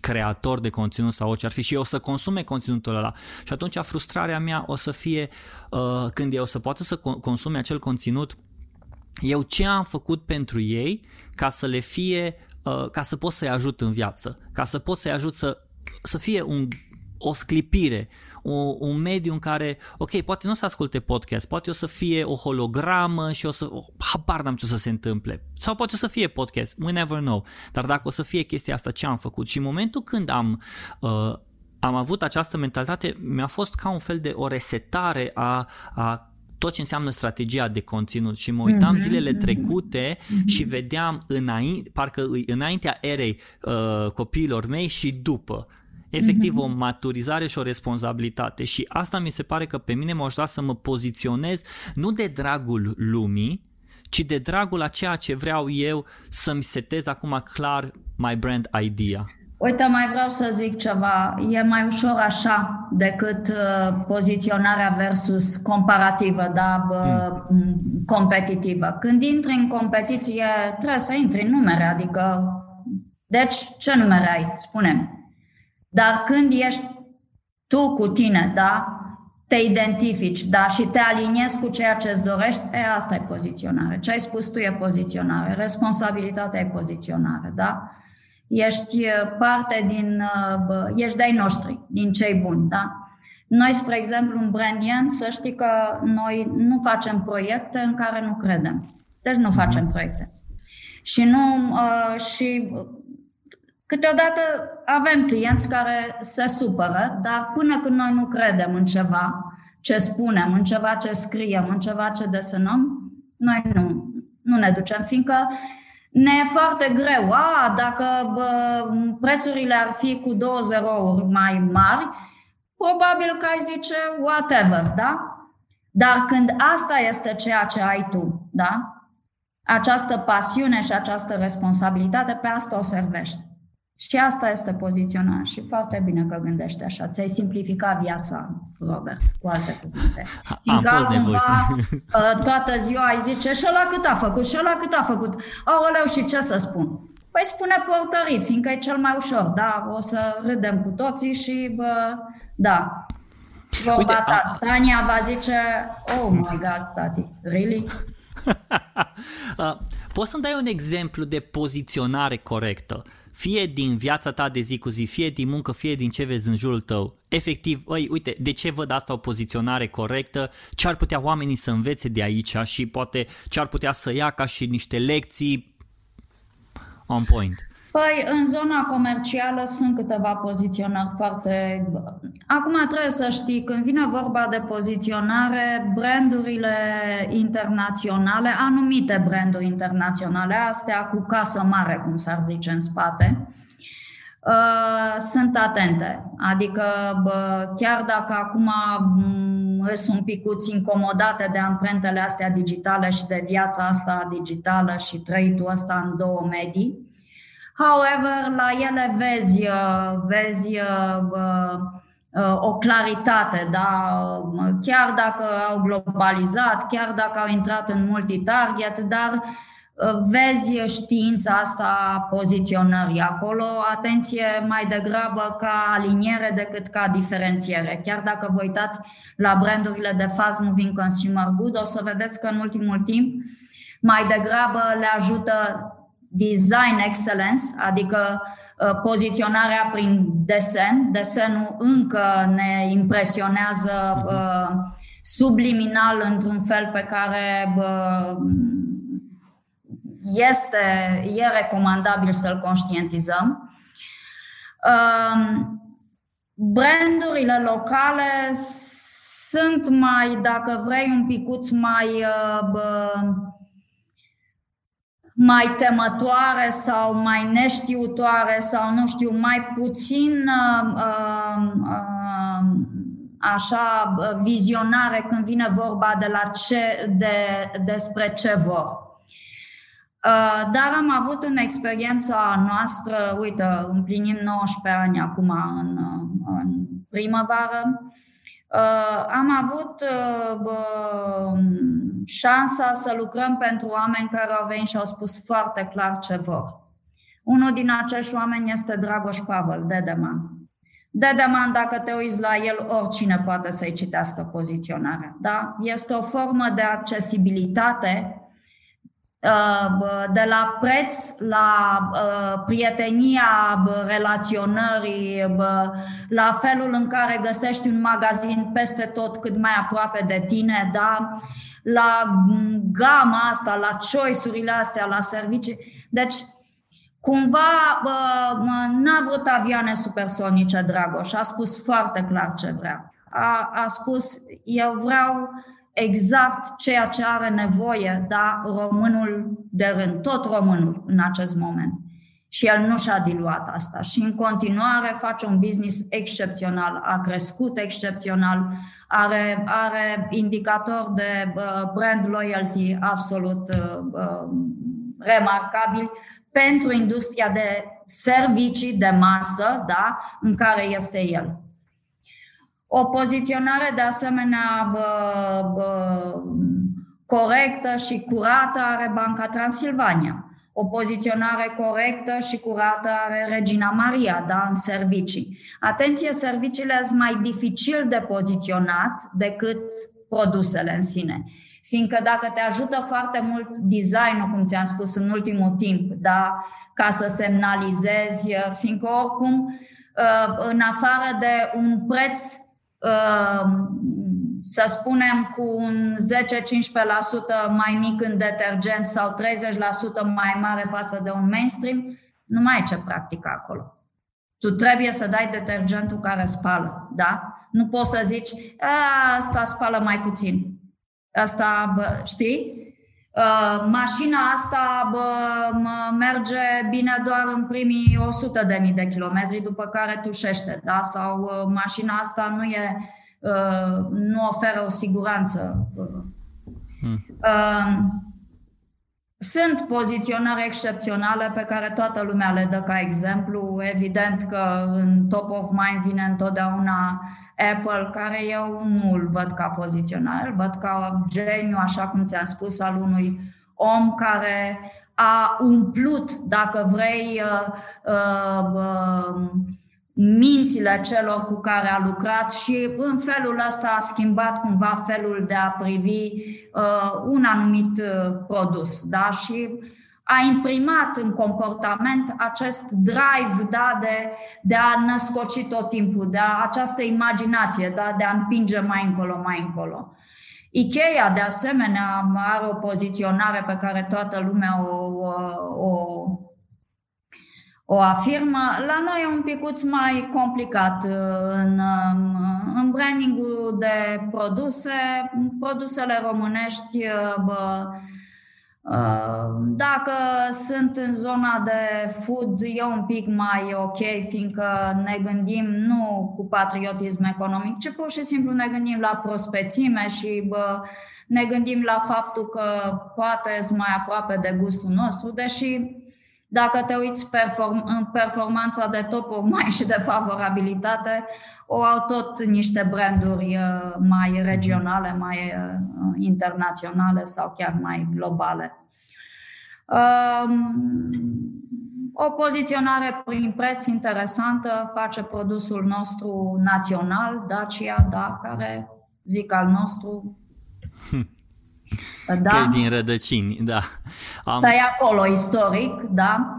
creator de conținut sau orice ar fi și eu o să consume conținutul ăla. Și atunci frustrarea mea o să fie uh, când eu o să poată să consume acel conținut eu ce am făcut pentru ei ca să le fie, uh, ca să pot să-i ajut în viață, ca să pot să-i ajut să, să fie un, o sclipire, o, un mediu în care, ok, poate nu o să asculte podcast, poate o să fie o hologramă și o să, oh, habar n-am ce o să se întâmple. Sau poate o să fie podcast, we never know. Dar dacă o să fie chestia asta, ce am făcut? Și în momentul când am, uh, am avut această mentalitate, mi-a fost ca un fel de o resetare a, a tot ce înseamnă strategia de conținut și mă uitam mm-hmm. zilele mhm. trecute mm-hmm. și vedeam înainte, parcă înaintea erei uh, copiilor mei și după efectiv mm-hmm. o maturizare și o responsabilitate și asta mi se pare că pe mine m-a ajutat să mă poziționez nu de dragul lumii, ci de dragul a ceea ce vreau eu să-mi setez acum clar my brand idea. Uite, mai vreau să zic ceva. E mai ușor așa decât uh, poziționarea versus comparativă, da, bă, mm. competitivă. Când intri în competiție, trebuie să intri în numere, adică... Deci, ce numere ai? Spune-mi. Dar când ești tu cu tine, da, te identifici, da, și te aliniezi cu ceea ce îți dorești, e, asta e poziționare. Ce ai spus tu e poziționare. Responsabilitatea e poziționare, da? Ești parte din, ești de-ai noștri, din cei buni, da? Noi, spre exemplu, în Brandian, să știi că noi nu facem proiecte în care nu credem. Deci nu facem mhm. proiecte. Și nu, uh, și Câteodată avem clienți care se supără, dar până când noi nu credem în ceva ce spunem, în ceva ce scriem, în ceva ce desenăm, noi nu, nu ne ducem, fiindcă ne e foarte greu. A, dacă bă, prețurile ar fi cu două zerouri mai mari, probabil că ai zice whatever, da? Dar când asta este ceea ce ai tu, da? Această pasiune și această responsabilitate, pe asta o servești. Și asta este poziționarea și foarte bine că gândești așa. Ți-ai simplificat viața, Robert, cu alte cuvinte. Am fost cumva, ă, toată ziua ai zice și ăla cât a făcut, și ăla cât a făcut. Aoleu, și ce să spun? Păi spune portării, fiindcă e cel mai ușor, da? O să râdem cu toții și, bă, da. Vorba Uite, ta. A... Tania va zice, oh my God, tati, really? Poți să-mi dai un exemplu de poziționare corectă? fie din viața ta de zi cu zi, fie din muncă, fie din ce vezi în jurul tău, efectiv, ăi, uite, de ce văd asta o poziționare corectă, ce ar putea oamenii să învețe de aici și poate ce ar putea să ia ca și niște lecții on point. Păi, în zona comercială sunt câteva poziționări foarte... Acum trebuie să știi, când vine vorba de poziționare, brandurile internaționale, anumite branduri internaționale, astea cu casă mare, cum s-ar zice în spate, uh, sunt atente. Adică, bă, chiar dacă acum mm, sunt un picuț incomodate de amprentele astea digitale și de viața asta digitală și trăitul ăsta în două medii, However, la ele vezi, uh, vezi uh, uh, o claritate, da? chiar dacă au globalizat, chiar dacă au intrat în multitarget, dar vezi știința asta poziționării acolo, atenție mai degrabă ca aliniere decât ca diferențiere. Chiar dacă vă uitați la brandurile de fast moving consumer good, o să vedeți că în ultimul timp mai degrabă le ajută design excellence, adică uh, poziționarea prin desen. Desenul încă ne impresionează mhm. uh, subliminal într-un fel pe care uh, este, e recomandabil să-l conștientizăm. Um, brandurile locale sunt mai, dacă vrei, un picuț mai mai temătoare sau mai neștiutoare sau nu știu, mai puțin uh, uh, uh, așa vizionare când vine vorba de la ce, de, despre ce vor. Uh, dar am avut în experiența noastră, uite, împlinim 19 ani acum în, în primăvară, Uh, am avut uh, șansa să lucrăm pentru oameni care au venit și au spus foarte clar ce vor. Unul din acești oameni este Dragoș Pavel, Dedeman. Dedeman, dacă te uiți la el, oricine poate să-i citească poziționarea. Da? Este o formă de accesibilitate uh, de la preț la uh, prietenia relaționării, la felul în care găsești un magazin peste tot cât mai aproape de tine, da? la gama asta, la choice-urile astea, la servicii. Deci, Cumva n-a vrut avioane supersonice, Dragoș. A spus foarte clar ce vrea. A, a spus, eu vreau exact ceea ce are nevoie, da, românul de rând, tot românul în acest moment. Și el nu și-a diluat asta. Și în continuare face un business excepțional, a crescut excepțional, are, are indicator de brand loyalty absolut uh, remarcabil pentru industria de servicii de masă, da, în care este el. O poziționare de asemenea bă, bă, corectă și curată are Banca Transilvania. O poziționare corectă și curată are Regina Maria, da, în servicii. Atenție, serviciile sunt mai dificil de poziționat decât produsele în sine. Fiindcă dacă te ajută foarte mult designul, cum ți-am spus în ultimul timp, da, ca să semnalizezi, fiindcă oricum, uh, în afară de un preț, uh, să spunem, cu un 10-15% mai mic în detergent sau 30% mai mare față de un mainstream, nu mai ai ce practica acolo. Tu trebuie să dai detergentul care spală, da? Nu poți să zici, asta spală mai puțin. Asta, bă, știi? Uh, mașina asta bă, merge bine doar în primii 100 de mii de kilometri, după care tușește, da? Sau uh, mașina asta nu e, uh, nu oferă o siguranță. Hmm. Uh, sunt poziționări excepționale pe care toată lumea le dă ca exemplu. Evident că în top of mind vine întotdeauna Apple, care eu nu îl văd ca poziționare, îl văd ca geniu, așa cum ți-am spus, al unui om care a umplut, dacă vrei, uh, uh, uh, mințile celor cu care a lucrat și în felul ăsta a schimbat cumva felul de a privi uh, un anumit uh, produs. Da? Și a imprimat în comportament acest drive da, de, de a născoci tot timpul, de a, această imaginație, da, de a împinge mai încolo, mai încolo. Ikea, de asemenea, are o poziționare pe care toată lumea o, o, o o afirmă. La noi e un picuț mai complicat uh, în, um, în branding-ul de produse. Produsele românești, uh, bă, uh, dacă sunt în zona de food, e un pic mai ok, fiindcă ne gândim nu cu patriotism economic, ci pur și simplu ne gândim la prospețime și bă, ne gândim la faptul că poate sunt mai aproape de gustul nostru, deși dacă te uiți perform- în performanța de top of mind și de favorabilitate, o au tot niște branduri uh, mai regionale, mai uh, internaționale sau chiar mai globale. Um, o poziționare prin preț interesantă face produsul nostru național, Dacia, da, care, zic al nostru, da? Că din rădăcini, da. Am... Da, e acolo istoric, da.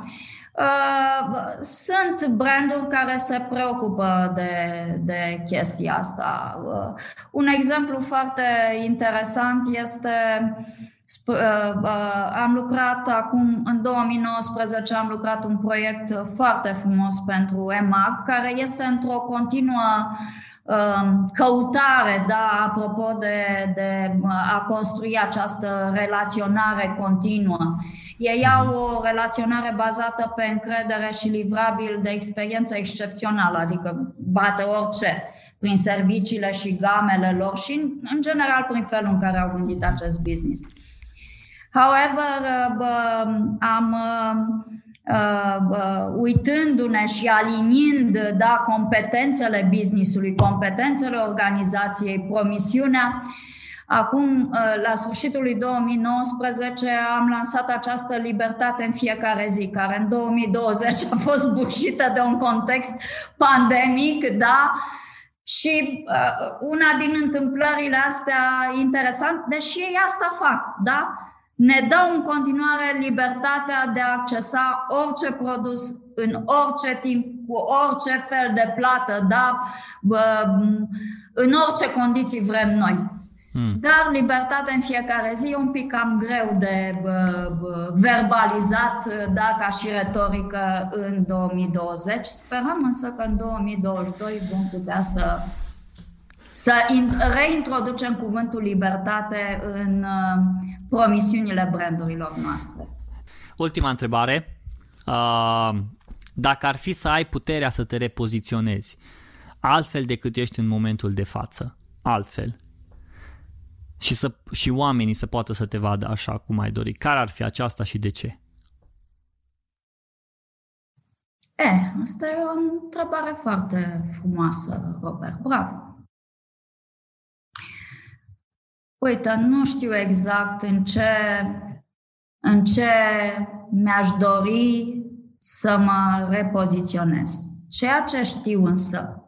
Uh, sunt branduri care se preocupă de, de chestia asta. Uh, un exemplu foarte interesant este uh, am lucrat acum, în 2019, am lucrat un proiect foarte frumos pentru EMAG, care este într-o continuă Um, căutare, da, apropo de, de a construi această relaționare continuă. Ei au o relaționare bazată pe încredere și livrabil de experiență excepțională, adică bate orice, prin serviciile și gamele lor și, în general, prin felul în care au gândit acest business. However, am Uh, uh, uitându-ne și aliniind da, competențele businessului, competențele organizației, promisiunea, Acum, uh, la sfârșitul lui 2019, am lansat această libertate în fiecare zi, care în 2020 a fost bușită de un context pandemic, da? Și uh, una din întâmplările astea interesant, deși ei asta fac, da? Ne dau în continuare libertatea de a accesa orice produs în orice timp, cu orice fel de plată, da? în orice condiții vrem noi. Hmm. Dar libertatea în fiecare zi e un pic cam greu de bă, bă, verbalizat, da, ca și retorică în 2020. Sperăm însă că în 2022 vom putea să, să reintroducem cuvântul libertate în uh, promisiunile brandurilor noastre. Ultima întrebare. Uh, dacă ar fi să ai puterea să te repoziționezi altfel decât ești în momentul de față, altfel, și, să, și oamenii să poată să te vadă așa cum ai dori, care ar fi aceasta și de ce? E, asta e o întrebare foarte frumoasă, Robert. Bravo! Uite, nu știu exact în ce, în ce mi-aș dori să mă repoziționez. Ceea ce știu însă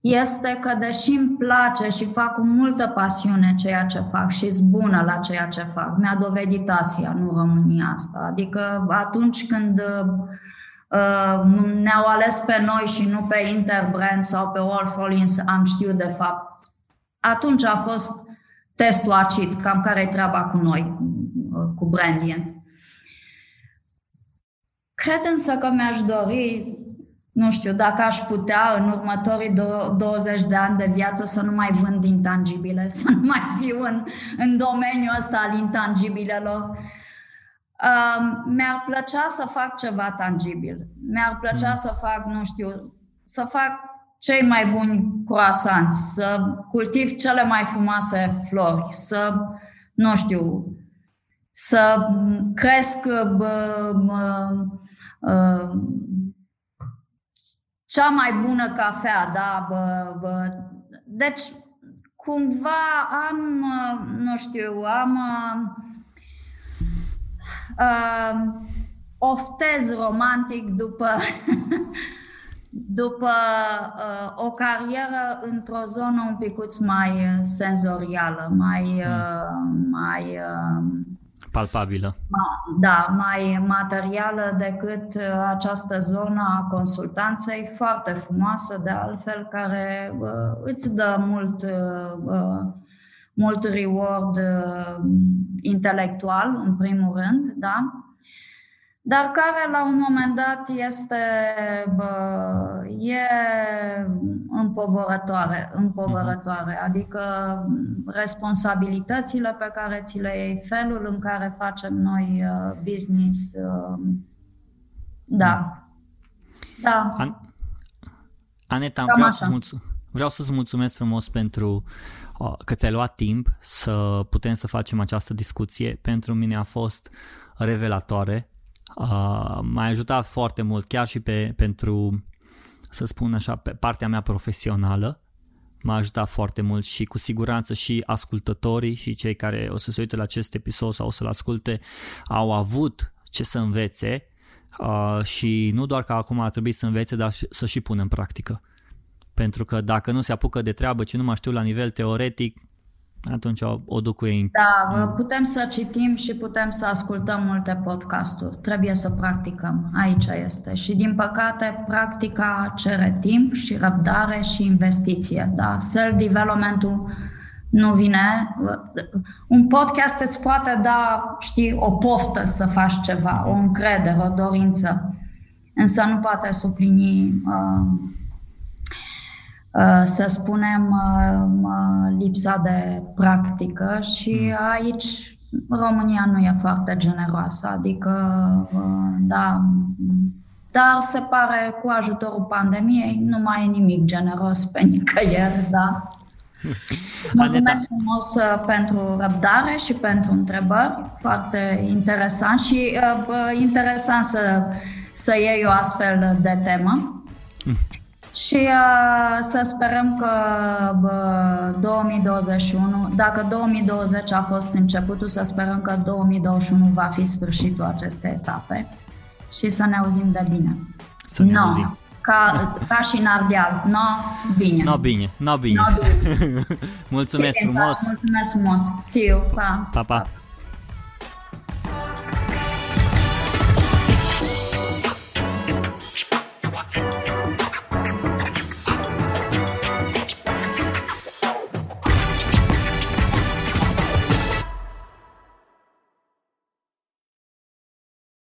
este că deși îmi place și fac cu multă pasiune ceea ce fac și sunt bună la ceea ce fac, mi-a dovedit Asia, nu România asta. Adică atunci când uh, ne-au ales pe noi și nu pe Interbrand sau pe All Fallings, am știut de fapt. Atunci a fost testul acid, cam care e treaba cu noi, uh, cu Brandient. Cred însă că mi-aș dori, nu știu, dacă aș putea în următorii 20 de ani de viață să nu mai vând intangibile, să nu mai fiu în, în domeniul ăsta al intangibilelor. Uh, mi-ar plăcea să fac ceva tangibil. Mi-ar plăcea mm. să fac, nu știu, să fac cei mai buni croasanți, să cultiv cele mai frumoase flori, să, nu știu, să cresc bă, bă, bă, cea mai bună cafea, da, bă, bă. Deci, cumva am, nu știu, am uh, oftez romantic după după uh, o carieră într-o zonă un picuț mai senzorială, mai, uh, mai uh, palpabilă. Da, mai materială decât uh, această zonă a consultanței, foarte frumoasă de altfel, care uh, îți dă mult, uh, uh, mult reward uh, intelectual, în primul rând, da? Dar care la un moment dat este bă, e împovărătoare, împovărătoare, mhm. adică responsabilitățile pe care ți le iei, felul în care facem noi uh, business, uh, da. Da. An- Aneta, vreau, să mulț- vreau să-ți mulțumesc frumos pentru uh, că ți-ai luat timp să putem să facem această discuție. Pentru mine a fost revelatoare Uh, m-a ajutat foarte mult, chiar și pe, pentru, să spun așa, pe partea mea profesională. M-a ajutat foarte mult și cu siguranță și ascultătorii și cei care o să se uite la acest episod sau o să-l asculte au avut ce să învețe uh, și nu doar că acum ar trebui să învețe, dar să și pună în practică. Pentru că dacă nu se apucă de treabă, ce nu mai știu la nivel teoretic, atunci o, o duc cu ei. Da, putem să citim și putem să ascultăm multe podcasturi. Trebuie să practicăm. Aici este. Și din păcate, practica cere timp și răbdare și investiție. Da, self-development-ul nu vine. Un podcast îți poate da, știi, o poftă să faci ceva, o încredere, o dorință, însă nu poate suplini uh, Uh, să spunem, uh, lipsa de practică și mm. aici România nu e foarte generoasă, adică, uh, da, dar se pare cu ajutorul pandemiei nu mai e nimic generos pe nicăieri, da. Mulțumesc frumos pentru răbdare și pentru întrebări, foarte interesant și uh, interesant să, să iei o astfel de temă. Și uh, să sperăm că bă, 2021, dacă 2020 a fost începutul, să sperăm că 2021 va fi sfârșitul acestei etape și să ne auzim de bine. Să ne no. auzim. Ca, ca și în Ardeal. No, bine. No, bine. No, bine. No, bine. mulțumesc bine, frumos. Mulțumesc frumos. See you. Pa. Pa, pa.